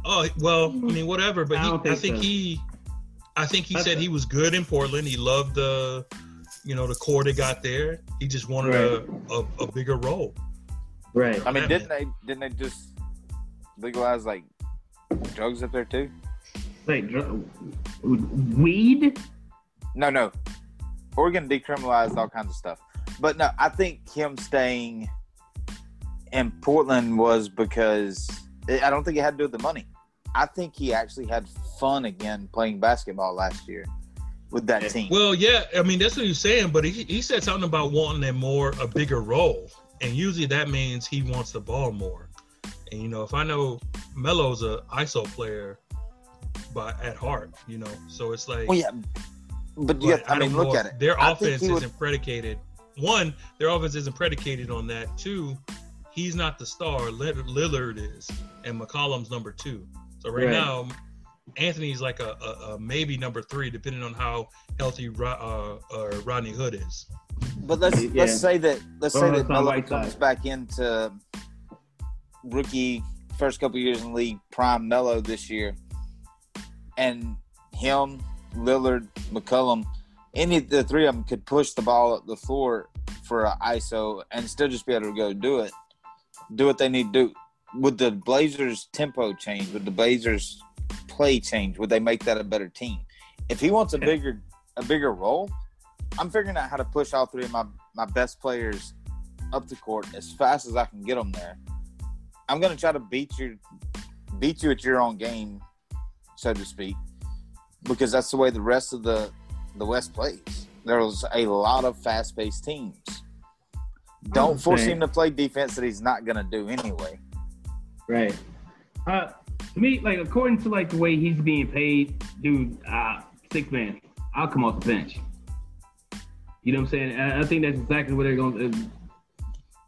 Oh well, I mean whatever, but I he, don't I think think so. he, I think he That's said a- he was good in Portland. He loved the, you know, the core they got there. He just wanted a, a, a bigger role. Right. I mean, didn't they didn't they just legalize like drugs up there too? Like dr- weed. No, no. Oregon decriminalized all kinds of stuff. But no, I think him staying in Portland was because I don't think it had to do with the money. I think he actually had fun again playing basketball last year with that team. Well, yeah, I mean that's what he's saying, but he, he said something about wanting a more a bigger role, and usually that means he wants the ball more. And you know, if I know Melo's a ISO player by at heart, you know, so it's like Well, yeah, but you But have, I, mean, don't look know at it. Their I offense isn't predicated. One, their offense isn't predicated on that. Two, he's not the star. Lillard Lillard is, and McCollum's number two. So right, Right. now, Anthony's like a, a, a maybe number three, depending on how healthy uh, uh, Rodney Hood is. But let's Yeah. let's say that let's say that it's Melo Whiteside. comes back into rookie first couple years in the league prime Melo this year, and him, Lillard, McCollum, any of the three of them could push the ball up the floor for an ISO and still just be able to go do it, do what they need to do. Would the Blazers tempo change? Would the Blazers play change? Would they make that a better team? If he wants a bigger a bigger role, I'm figuring out how to push all three of my my best players up the court as fast as I can get them there. I'm gonna try to beat you, beat you at your own game, so to speak, because that's the way the rest of the the West plays. There's a lot of fast paced teams. Don't force saying. him to play defense that he's not gonna do anyway. Right. Uh, to me, like according to like the way he's being paid, dude, uh, six man, I'll come off the bench. You know what I'm saying? I, I think that's exactly what they're going. to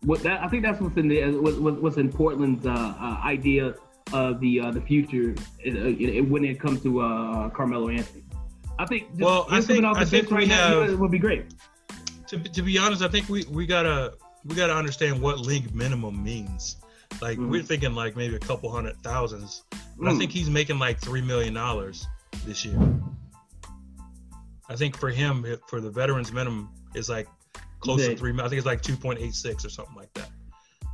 what that I think that's what's in the what, what- what's in Portland's uh, uh, idea of the uh, the future uh, uh, when it comes to uh, Carmelo Anthony. I think just Well, I think- off I think right we now have- would be great. to, to be honest, I think we, we gotta we gotta understand what league minimum means. Like Mhm. we're thinking like maybe a couple hundred thousands, but I Mm. think he's making like three million dollars this year. I think for him, for the veterans minimum, is like close Yeah. to three. I think it's like two point eight six or something like that.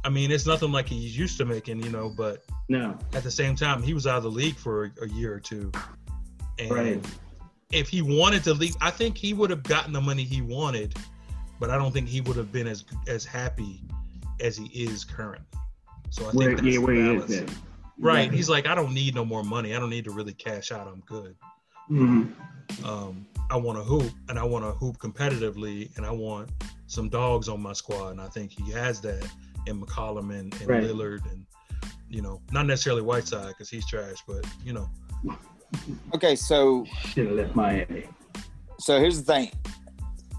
I mean, it's nothing like he's used to making, you know, but No, at the same time, he was out of the league for a, a year or two. And Right. if he wanted to leave, I think he would have gotten the money he wanted, but I don't think he would have been as as happy as he is currently. So I where think that's yeah, the where he balance. is. Then. Right. Exactly. He's like, I don't need no more money. I don't need to really cash out. I'm good. Mhm. Um, I want to hoop and I want to hoop competitively and I want some dogs on my squad. And I think he has that in McCollum and, and Right. Lillard and, you know, not necessarily Whiteside because he's trash, but, you know, Okay, so Should have left Miami. so here's the thing.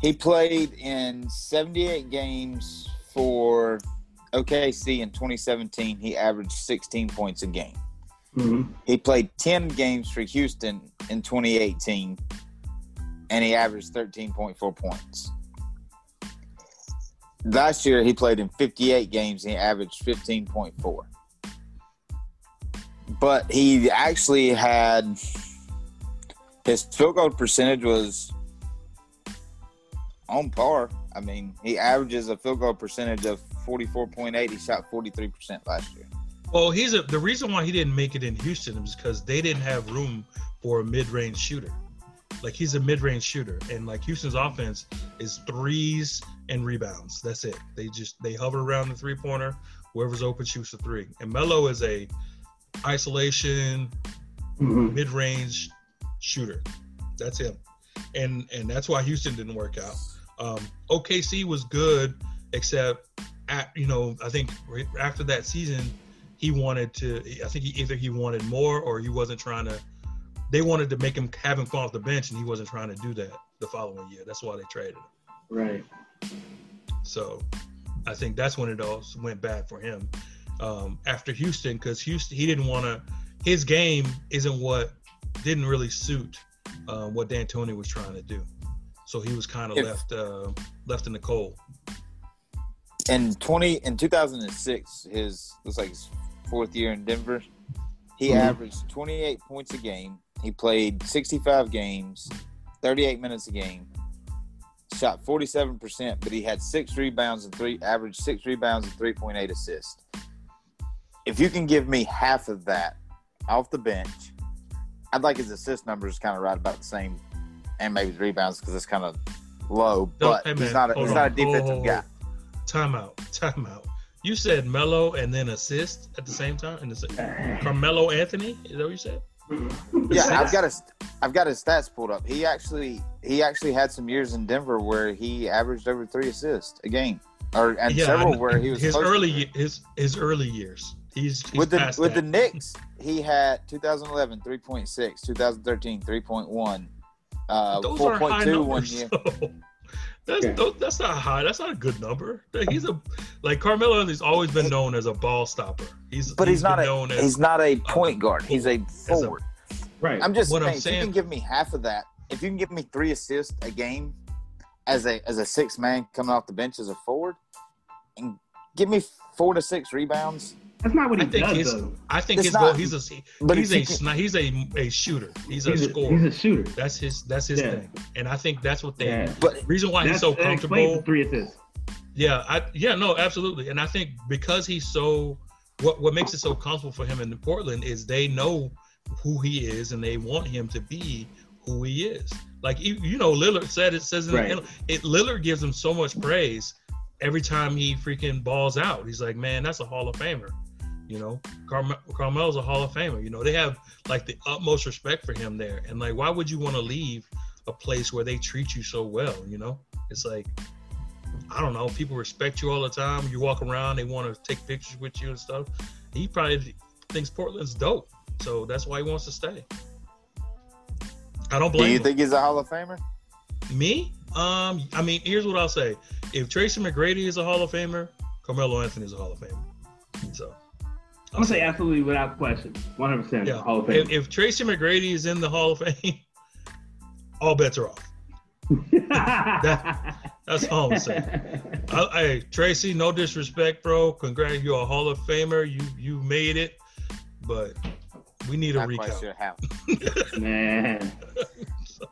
He played in 78 games for OKC in 2017. He averaged 16 points a game. hmm He played 10 games for Houston in 2018, and he averaged 13.4 points. Last year, he played in 58 games and he averaged 15.4. But he actually had his field goal percentage was on par. I mean, he averages a field goal percentage of 44.8. He shot 43% last year. Well, he's a, the reason why he didn't make it in Houston is because they didn't have room for a mid-range shooter. Like he's a mid-range shooter, and like Houston's offense is threes and rebounds. That's it. They just they hover around the three-pointer. Whoever's open shoots a three. And Melo is a isolation hmm mid-range shooter. That's him, and and that's why Houston didn't work out. Um, OKC was good, except at you know I think after that season he wanted to. I think he, either he wanted more or he wasn't trying to. They wanted to make him have him come off the bench, and he wasn't trying to do that the following year. That's why they traded him. Right. So I think that's when it all went bad for him um, after Houston because Houston he didn't want to. His game isn't what didn't really suit uh, what D'Antoni was trying to do. So he was kind of left uh, left in the cold. in 20 in 2006 his was like his fourth year in denver he Mhm. averaged 28 points a game he played 65 games 38 minutes a game shot 47% but he had six rebounds and three averaged six rebounds and 3.8 assists if you can give me half of that off the bench i'd like his assist numbers kind of right about the same and maybe his rebounds because it's kind of low No, but hey, he's not a, hold he's not a on. defensive guy Timeout, timeout. You said Melo and then assist at the same time, and it's Carmelo Anthony. Is that what you said? Yeah, Six. I've got his I've got his stats pulled up. He actually he actually had some years in Denver where he averaged over three assists a game, or and Yeah, several I- where he was his close to early his his early years. He's, he's with the past with the. Knicks. He had 2011 3.6, 2013 3.1, uh, Those are high 4.2 one numbers. year. That's Yeah. those- that's not high. That's not a good number. He's a like Carmelo Anthony's always been known as a ball stopper. He's But he's, not a known as he's not a point guard. He's a as a- forward. Right. I'm just What I'm saying, if you can give me half of that, if you can give me three assists a game as a as a six man coming off the bench as a forward, and give me four to six rebounds, That's not what I he think does his though. I think It's his not. goal. He's a But he's if a you can- he's a a shooter. He's a He's a, scorer. he's a shooter. that's his that's his Yeah. thing, and I think that's what they. Yeah. but Reason why he's so comfortable. the three assists. Yeah, I yeah no absolutely, and I think because he's so what what makes it so comfortable for him in Portland is they know who he is and they want him to be who he is. Like you, you know, Lillard said it says in Right. the, it. Lillard gives him so much praise every time he freaking balls out. He's like, man, that's a Hall of Famer. You know, Carmel, Carmel's a Hall of Famer. You know, they have like the utmost respect for him there. And like, why would you want to leave a place where they treat you so well? You know, it's like I don't know. People respect you all the time. You walk around, they want to take pictures with you and stuff. He probably thinks Portland's dope, so that's why he wants to stay. I don't do blame you him. think he's a Hall of Famer? Me? Um, I mean, here's what I'll say: if Tracy McGrady is a Hall of Famer, Carmelo Anthony is a Hall of Famer. So I'm gonna say absolutely without question, 100 percent yeah. Hall of Fame. If, if Tracy McGrady is in the Hall of Fame, all bets are off. That's all I'm saying. Hey Tracy, no disrespect, bro. Congrats, you're a Hall of Famer. You you made it, but we need a Not quite recount. Man. So,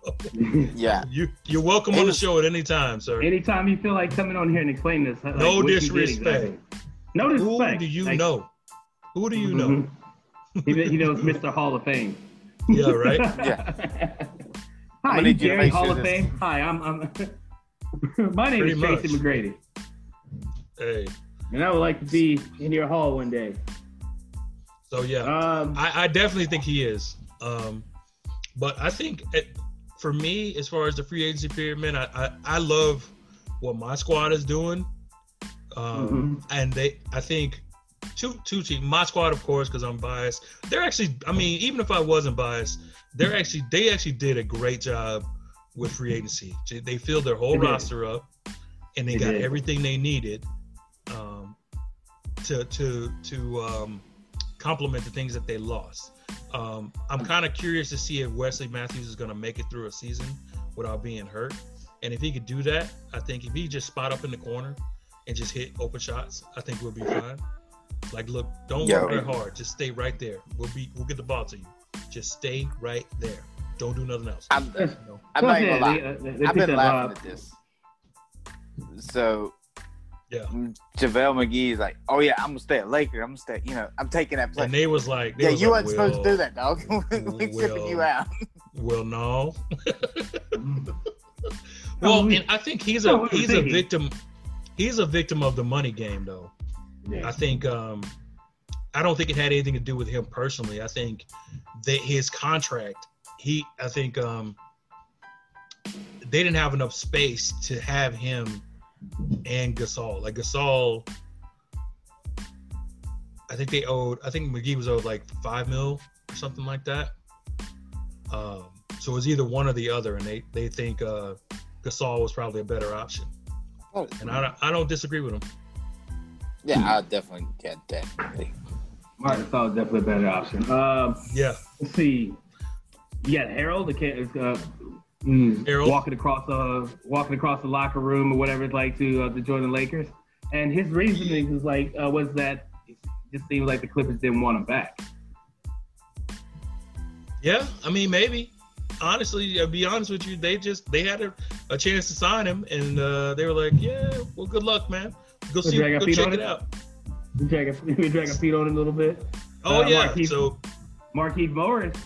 Yeah, you you're welcome It on the show at any time, sir. Anytime you feel like coming on here and explaining this, like, No what you disrespect. exactly. No Who do you Like, know? Who do you know? mhm. he, he knows Mr. Hall of Fame. Yeah, right. yeah. Hi, gonna you need you to Gary make Hall of Fame. Hi, I'm. I'm My name Pretty is Tracy much. McGrady, Hey, and I would like to be in your hall one day. so yeah, Um, I, I definitely think he is. Um, but I think it, for me, as far as the free agency period, man, I, I, I love what my squad is doing. Um, And they, I think, two two teams. My squad, of course, because I'm biased. They're actually, I mean, even if I wasn't biased, they're actually they actually did a great job with free agency. They- filled their whole roster up, and they, They got did. everything they needed um, to to to um, complement the things that they lost. Um, I'm kind of curious to see if Wesley Matthews is going to make it through a season without being hurt. And if he could do that, I think if he just spot up in the corner and just hit open shots, I think we'll be fine. Like, look, don't Yo. work very hard. Just stay right there. We'll be, we'll get the ball to you. Just stay right there. Don't do nothing else. I'm, You know? I'm not yeah, gonna lie. they, uh, they I've been laughing uh, at this. So Yeah. JaVale McGee is like, oh yeah, I'm gonna stay at Laker. I'm gonna stay. You know, I'm taking that play. And they was like, they yeah, was you like, weren't supposed to do that, dog. we shipping you out. Well, no. No, Well, and I think he's a he's a victim. He's a victim of the money game, though. Yeah. I think um, I don't think it had anything to do with him personally. I think that his contract, he, I think um, they didn't have enough space to have him and Gasol. Like Gasol, I think they owed. I think McGee was owed like five mil or something like that. Um, so it was either one or the other, and they they think uh, Gasol was probably a better option. Oh, And I I don't disagree with him. Yeah, I definitely get that. Martin Gasol is definitely a better option. Um, Yeah, let's see. You got Harrell, the kid, uh, mm, Harrell. walking across uh walking across the locker room or whatever it's like to uh, to join the Lakers, and his reasoning was like uh, was that it just seemed like the Clippers didn't want him back. Yeah, I mean maybe. Honestly, I'll be honest with you, they just they had a, a chance to sign him, and uh, they were like, "Yeah, well, good luck, man. Go see, drag our go feet check on it it? out." We drag a, we drag our feet on it a little bit. Oh Uh, yeah, Marquise- so Marquise Morris is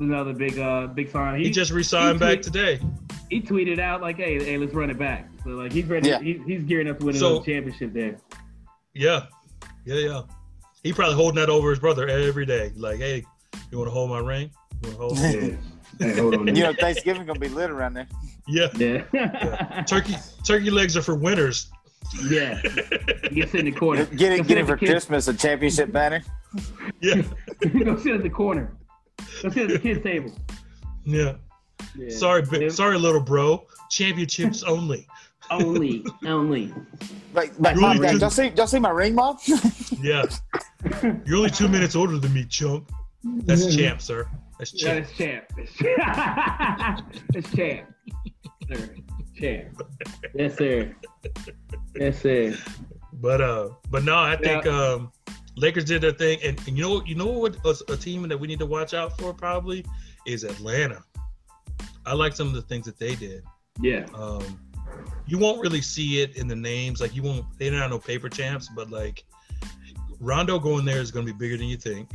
another big uh big sign. he just resigned he back tweet- today. he tweeted out like, "Hey, hey, let's run it back." So like he's ready. Yeah. He, he's gearing up to win So- another championship there. Yeah, yeah, yeah. He probably holding that over his brother every day. Like, hey, you want to hold my ring? You want to hold? it?" Yeah. Hey, hold on. You know, Thanksgiving gonna be lit around there. yeah. yeah. Turkey turkey legs are for winners. Yeah. He gets in the corner. Get Go it, get it for Christmas, a championship banner. Yeah, Go sit at the corner. Go sit at the kids' table. yeah. Yeah. Sorry, bi- Yeah. sorry, little bro. Championships only. Only, only. Like, like Really mom, dad, good. y'all see, y'all see my ring, mom? Yeah. You're only two minutes older than me, chump. That's champ, sir. That's Yeah, cheap. it's champ. It's champ. it's champ. Sir. Champ. Yes, sir. Yes, sir. But uh, but no, I think Yeah. um, Lakers did their thing, and, and you know, you know what a, a team that we need to watch out for probably is Atlanta. I like some of the things that they did. Yeah. Um, you won't really see it in the names, like you won't. They're not no paper champs, but like Rondo going there is going to be bigger than you think.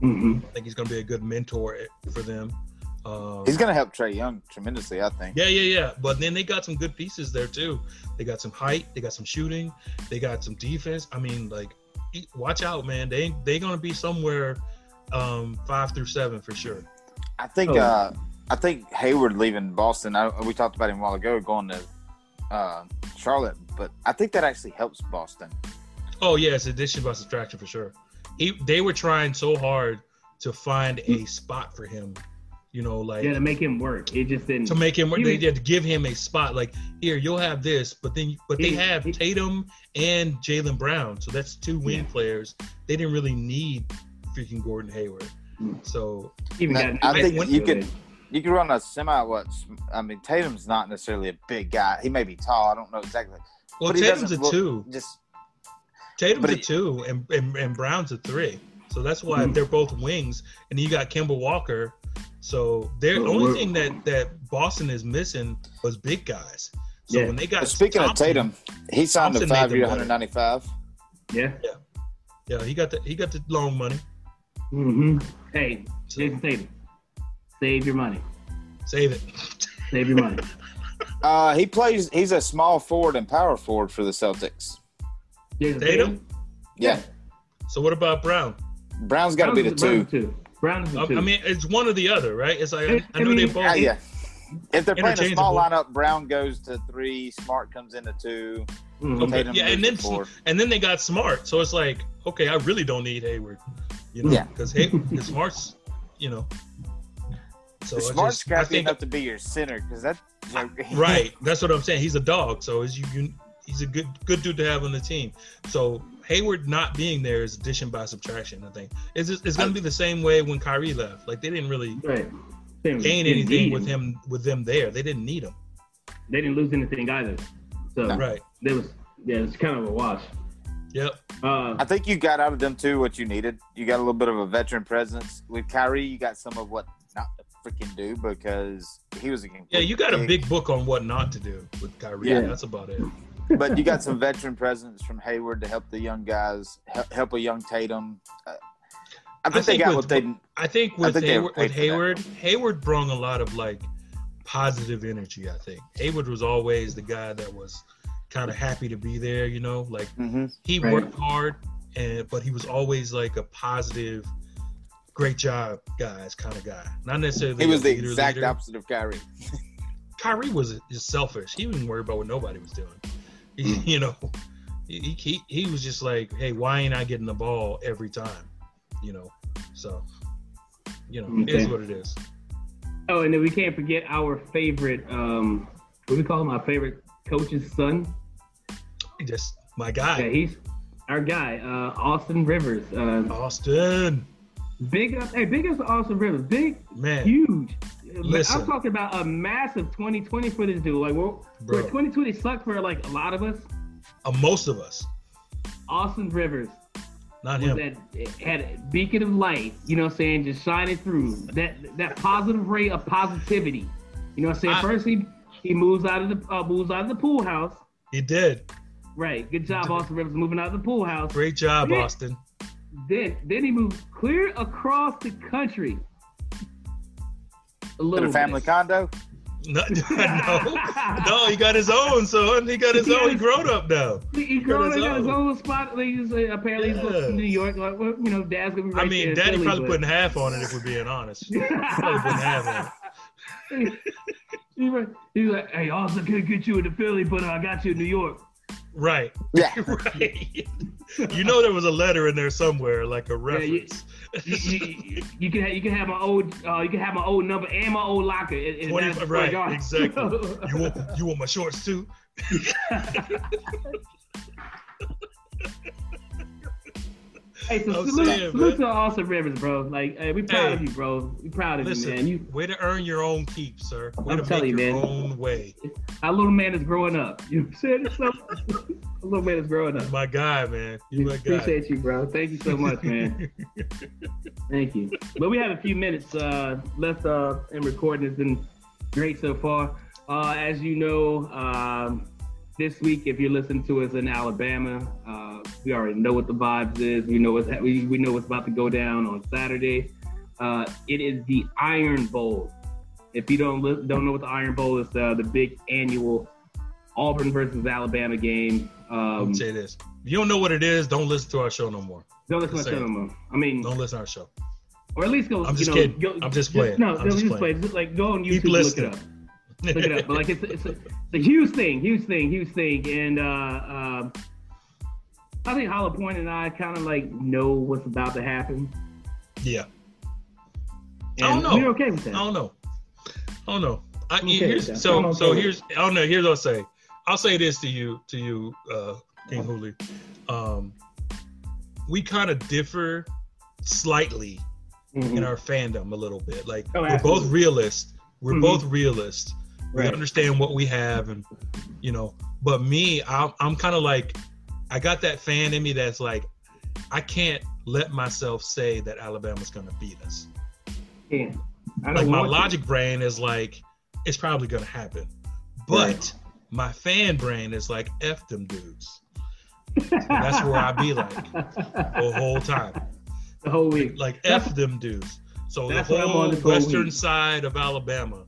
hmm I think he's going to be a good mentor for them. Um, He's going to help Trae Young tremendously, I think. Yeah, yeah, yeah. But then they got some good pieces there too. They got some height, they got some shooting, they got some defense. I mean, like, watch out, man. They they gonna be somewhere um, five through seven for sure. I think Oh. uh, I think Hayward leaving Boston. I, we talked about him a while ago going to uh, Charlotte, but I think that actually helps Boston. Oh yeah, it's addition by subtraction for sure. He they were trying so hard to find a spot for him. You know, like Yeah, to make him work. It just didn't. to make him. work. They was- had to give him a spot. Like here, you'll have this, but then but they have Tatum and Jaylen Brown, so that's two wing Yeah. players. They didn't really need freaking Gordon Hayward. Mm. So even Now, I think when- you could you could run a semi. What I mean, Tatum's not necessarily a big guy. He may be tall. I don't know exactly. well, But Tatum's a two. Just Tatum's but a two, and, and and Brown's a three. So that's why Mhm. they're both wings. And you got Kemba Walker. So they're the Oh, only thing that that Boston is missing was big guys. So Yeah. when they got But speaking Thompson- of Tatum, he signed Thompson a made five year, 195. Yeah. yeah, he got the he got the long money. Mm-hmm. Hey, So Jayson Tatum, save your money. save it. Save your money. Uh, he plays. He's a small forward and power forward for the Celtics. Jayson Tatum? Yeah, So what about Brown? Brown's got to be the two. two. Brown is a I, two. I mean, it's one or the other, right? It's like I, I I know they both. Uh, yeah. If they're playing a small lineup, Brown goes to three, Smart comes into two. Mhm. Okay, yeah, and then four. and then they got smart. So it's like, okay, I really don't need Hayward, you know, because hey, because Smart's, you know. So it's Smart's just- got to be enough to be your center because that. right. That's what I'm saying. He's a dog, so is you, you he's a good good dude to have on the team. So Hayward not being there is addition by subtraction. I think it's just, it's going to be the same way when Kyrie left. Like they didn't really Right. They didn't- gain didn't anything with him with them there. They didn't need him. They didn't lose anything either. So No. Right. there was yeah, it's kind of a wash. Yep. Uh, I think you got out of them too what you needed. You got a little bit of a veteran presence with Kyrie. You got some of what not to freaking do because he was a Yeah, you got a pig. big book on what not to do with Kyrie. Yeah. That's about it. But you got some veteran presence from Hayward to help the young guys, help, help a young Tatum. Uh, I think I they got with- what they. I think I with think Hayward, with paid for that. Hayward, Hayward brought a lot of like positive energy. I think Hayward was always the guy that was kind of happy to be there. You know, like hmm he Right. worked hard, and but he was always like a positive, great job, guys kind of guy. Not necessarily. He was the leader, exact leader. opposite of Kyrie. Kyrie was just selfish. He didn't worry about what nobody was doing. He. You know, he, he he was just like, hey, why ain't I getting the ball every time? You know, so you know, it is Okay. what it is. oh, and then we can't forget our favorite. Um, what do we call him? Our favorite coach's son. Just my guy, Yeah, he's our guy, uh, Austin Rivers. Uh, Austin. big up, hey, big up to Austin Rivers. Big, Man, huge. Listen. I'm talking about a massive 2020 for this dude. Like, where Bro. 2020 sucked for like a lot of us. uh, most of us, Austin Rivers not him. that had a beacon of light. You know what I'm saying? Just shining through that that positive ray of positivity. You know what I'm saying? I- First he he moves out of the uh, moves out of the pool house. He did. Right. Good job, Austin Rivers, moving out of the pool house. Great job, Yeah. Austin. Then then he moved clear across the country. A In little a family bit. condo. No, no, no, he got his own son. He got his own. He grown up now. He, he got grown his he got his own. own spot. Like, he's, uh, apparently he's Yeah. going to New York. Like, well, you know, dad's gonna be right I mean, there Daddy Philly, probably but- putting half on it if we're being honest. Probably putting half on it. He's like, he's like, hey, also could get you into Philly, but uh, I got you in New York. Right. Yeah. right. You know there was a letter in there somewhere, like a you- reference. You, you, you can have, you can have my old uh, you can have my old number and my old locker. in- in 20 right, Square Garden. exactly. You want you want my shorts too? Hey, so I'm salute, saying, salute to Austin Rivers, bro. Like, hey, we proud of you, bro. We proud of Listen, you, man. You, way to earn your own keep, sir. Way I'm to telling make you, your man. own way. our little man is growing up. You know what I'm saying? So, our little man is growing up. My guy, man. You my guy. Appreciate you, bro. Thank you so much, man. Thank you. But we have a few minutes uh, left uh, in recording. It's been great so far. Uh, as you know, um, this week, if you're listening to us in Alabama, uh, we already know what the vibes is. We know what's we, we know what's about to go down on Saturday. Uh, it is the Iron Bowl. If you don't li- don't know what the Iron Bowl is, uh, the big annual Auburn versus Alabama game. Let Um, me say this. If you don't know what it is, don't listen to our show no more. don't listen to Just my show no more. I mean, Don't listen to our show. or at least go. I'm just you know, kidding. Go, I'm just playing. no, I'm just just playing. play. Just like go on YouTube, look it up. Look it up. But like it's it's a, it's a huge thing, huge thing, huge thing. And uh, uh, I think Hollowpoint and I kind of like know what's about to happen. yeah. And I don't know. We're okay with I that. don't know. I don't know. I, okay here's, so okay so here's I don't know. Here's what I'll say. I'll say this to you to you, uh, King Hulie. Um, we kind of differ slightly Mhm. in our fandom a little bit. Like Oh, we're both realists. We're Mhm. both realists. We understand what we have, and you know. But me, I'm, I'm kind of like, I got that fan in me that's like, I can't let myself say that Alabama's to beat us. Yeah. Like my want to. logic brain is like, it's probably to happen, but Right. my fan brain is like, f them dudes. that's where I be like the whole time. the whole week. Like That's- f them dudes. So the that's what I'm on whole whole western week. side of Alabama,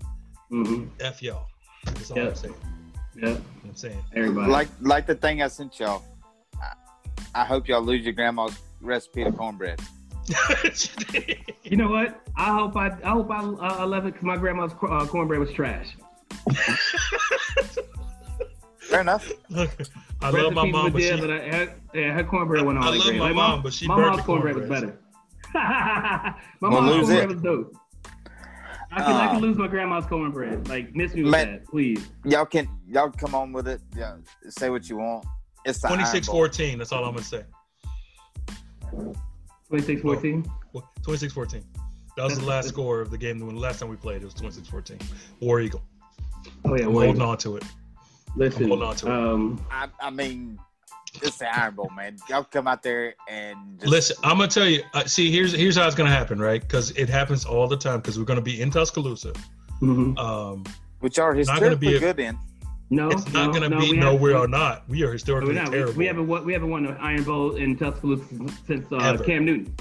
hmm f y'all. That's all Yeah. I'm saying. Yeah. I'm saying. Everybody. Like like the thing I sent y'all. I, I hope y'all lose your grandma's recipe of cornbread. you know what? I hope I I hope I, I love it because my grandma's cor- uh, cornbread was trash. Fair enough. Look, I Rest love in my peace, mom, but she, but I, her, yeah, her cornbread went I all the love great. my Like, mom, but she my burnt mom's the cornbread was cornbread. better. my We'll mom's cornbread it. was dope. I can, I Oh. can lose my grandma's cornbread. Like, miss me with Man. that, please. Y'all can y'all come on with it. Yeah, say what you want. It's the Iron 26 Bowl. 14. That's all I'm going to say. 26 14. Well, 26 14. That was the last score of the game. When the last time we played, it was 26 14. War Eagle. Oh, yeah, I'm holding on to it. Listen, holding on to it. um, I, I mean, it's the Iron Bowl, man. Y'all come out there and just, Listen, I'm gonna tell you. Uh, see, here's here's how it's gonna happen, right? Because it happens all the time. Because we're gonna be in Tuscaloosa. mhm. Um, which are not be historically a- good in. no, it's not no, gonna no, be. We no, we are not. We are historically We're not. We, terrible. we haven't won. We haven't won the Iron Bowl in Tuscaloosa since uh, Ever. Cam Newton.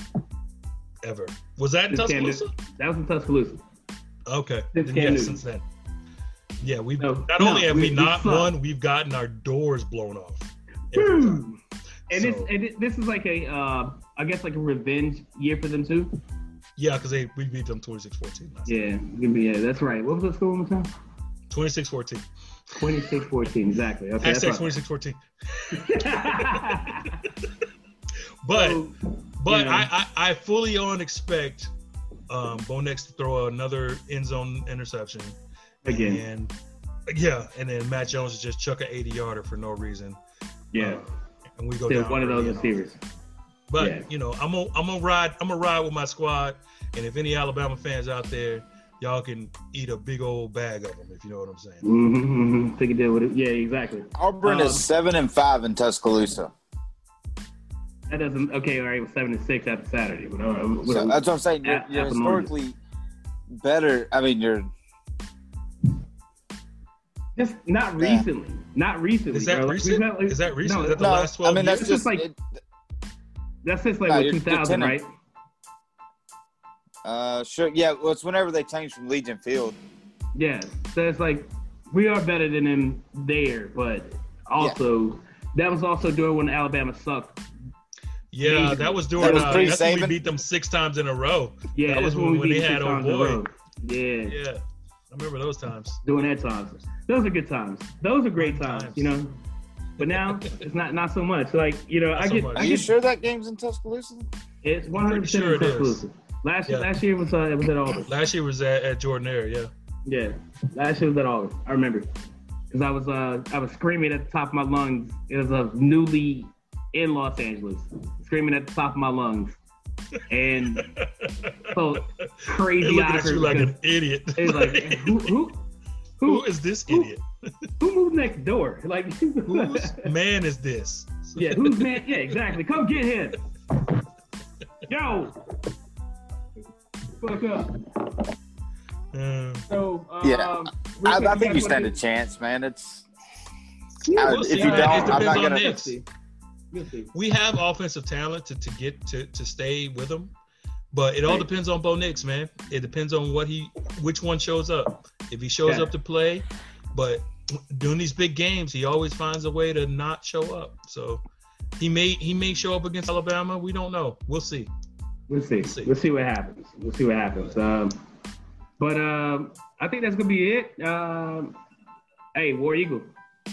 ever. Was that in Since Tuscaloosa? That was in Tuscaloosa. Okay. Since Then Cam yeah, Newton. since then. Yeah, we've No, not no, only have we- we, we not suck. won, we've gotten our doors blown off. Hmm. And this So- and it- this is like a uh, I guess like a revenge year for them too. Yeah, because they we beat them 26-14 last. Yeah, yeah, that's right. What was the score one time? 26-14. 26-14, exactly. Okay, Hashtag 26-14. But So, but yeah. I, I I fully on expect um Bo Nix to throw another end zone interception. Again. And yeah, and then Mac Jones just chuck an 80 yarder for no reason. Yeah, Uh, and we go still down one of those early and receivers. But Yeah. you know, I'm gonna I'm gonna ride I'm gonna ride with my squad, and if any Alabama fans out there, y'all can eat a big old bag of them if you know what I'm saying. Mm-hmm. Take a deal with it. Yeah, exactly. Auburn Um, is seven and five in Tuscaloosa. That doesn't. Okay, all right. It was seven and six after Saturday, but all right. So that's what I'm saying. You're, you're at the moment. historically better. I mean, you're Just not Yeah. recently. Not recently. Is that bro. Like, recent? we've like- Is that recent? No, Is that the no. last 12 I mean, that's years? It's just just like- it, that's just like No, what, you're- you're 2000, right? uh, sure. Yeah, well, it's whenever they changed from Legion Field. Yeah. So it's like we are better than them there, but also that was also during when Alabama sucked. yeah, Amazing. that was That during was uh, that's when we beat them six times in a row. Yeah, That was that's when- we when beat they had six old times in a boy. row. Yeah. Yeah, I remember those times. During that times. Those are good times. Those are great times, times. you know. But now it's not not so much. Like you know, Not I so get, much. Are I you sure that game's in Tuscaloosa? it's one hundred percent sure it is. exclusive. Last Yeah. last year was uh, it was at Auburn. Last year was at, at Jordan-Hare, yeah. Yeah, last year was at Auburn. I remember because I was uh I was screaming at the top of my lungs. It was a newly in Los Angeles, screaming at the top of my lungs, and so crazy looking at you like an idiot. it's like who who who is this who- idiot? who moved next door? Like Whose man is this? yeah, who's man? Yeah, exactly. Come get him. Yo, fuck up. Uh, So um, Yeah. I, I think you stand a wanna chance, man. It's do- I- We'll if see, you man. Don't, I'm not gonna. We'll see. We'll see. we have offensive talent to, to get to, to stay with him, but it all depends on Bo Nix, man. It depends on what he, which one shows up. If he shows Yeah. up to play, but during these big games, he always finds a way to not show up. So he may he may show up against Alabama. We don't know. We'll see. We'll see. see. We'll see what happens. We'll see what happens. Um, but um, I think that's gonna be it. Um, hey, War Eagle.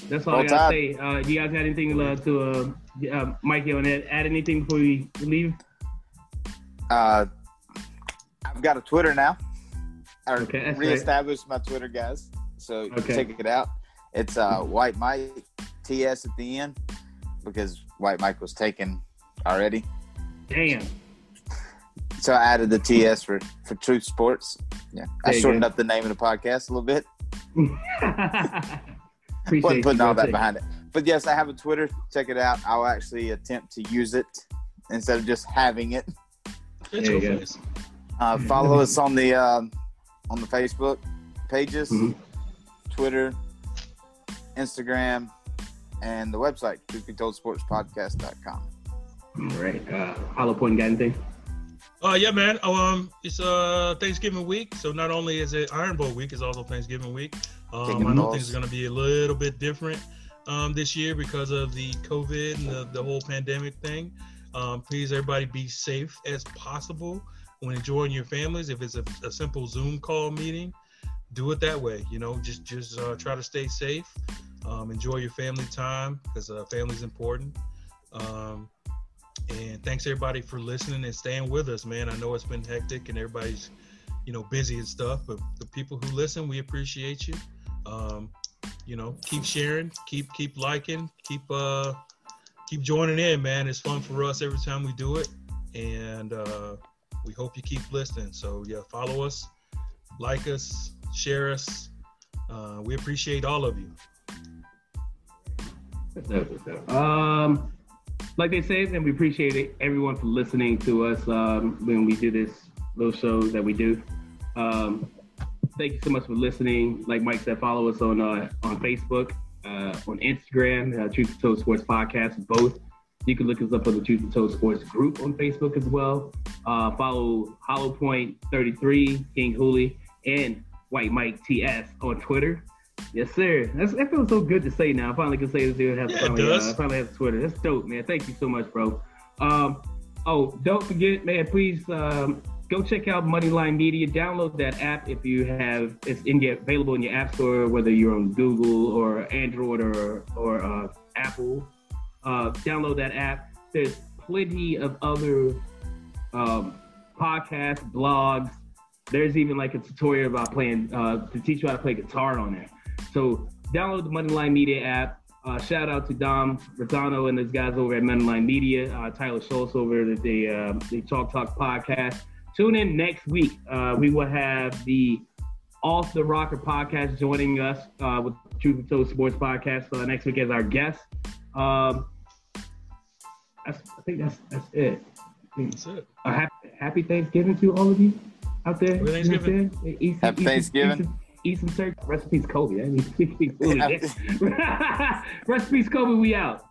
That's all I gotta Tide. say. Uh, do you guys got anything uh, to uh, uh, Mikey on that? Add anything before we leave? Uh, I've got a Twitter now. I Okay, reestablished my Twitter, guys. So Okay. check it out. It's uh, White Mike TS at the end because White Mike was taken already. Damn. So I added the TS for for Truth Sports. Yeah, I There you shortened go. up the name of the podcast a little bit. Wasn't putting all that behind it. But yes, I have a Twitter. Check it out. I'll actually attempt to use it instead of just having it. That's There you your go. Uh, follow us on the um on the Facebook pages, Mhm. Twitter, Instagram, and the website, truthbetoldsportspodcast.com. All right. Uh, Hollowpoint got anything? Uh, yeah, man. Um, it's uh Thanksgiving week, so not only is it Iron Bowl week, it's also Thanksgiving week. Um, I know balls. things are gonna be a little bit different um this year because of the COVID and the, the whole pandemic thing. Um, please, everybody, be safe as possible when enjoying your families. If it's a, a simple Zoom call meeting, do it that way. You know, just just uh, try to stay safe. Um, enjoy your family time because uh, family's important. Um, and thanks everybody for listening and staying with us, man. I know it's been hectic and everybody's, you know, busy and stuff, but the people who listen, we appreciate you. Um, you know, keep sharing, keep keep liking, keep uh keep joining in, man. It's fun for us every time we do it. And uh we hope you keep listening. So yeah, follow us, like us, share us. Uh, we appreciate all of you. Um, like they say, and we appreciate it, everyone for listening to us um, when we do this little show that we do. Um, thank you so much for listening. Like Mike said, follow us on uh, on Facebook, uh, on Instagram, uh, Truth Be Told Sports Podcast, both. You can look us up on the Truth Be Told Sports group on Facebook as well. Uh, follow Hollowpoint 33, King Hulie, and White Mike TS on Twitter. Yes, sir. That's, that feels so good to say now. I finally can say this dude has Yeah, finally, uh, finally has Twitter. That's dope, man. Thank you so much, bro. Um, oh, don't forget, man. Please um, go check out Moneyline Media. Download that app if you have. It's in your, available in your app store, whether you're on Google or Android or or uh, Apple. Uh, download that app. There's plenty of other um, podcasts, blogs. There's even like a tutorial about playing uh, to teach you how to play guitar on there. So download the Moneyline Media app. Uh, shout out to Dom Rosano and those guys over at Moneyline Media. Uh, Tyler Schultz over at the uh, the Talk Talk podcast. Tune in next week. Uh, we will have the Off the Rocker podcast joining us uh, with Truth and Toast Sports podcast uh, next week as our guest. Um, that's, I think that's that's it. I think- That's it. a happy, happy Thanksgiving to all of you out there. Happy Thanksgiving. You know what I'm saying? Eat Happy eat Thanksgiving. Eat some, eat some turkey. Recipes Kobe. I mean, Yeah. Recipes Kobe. We out.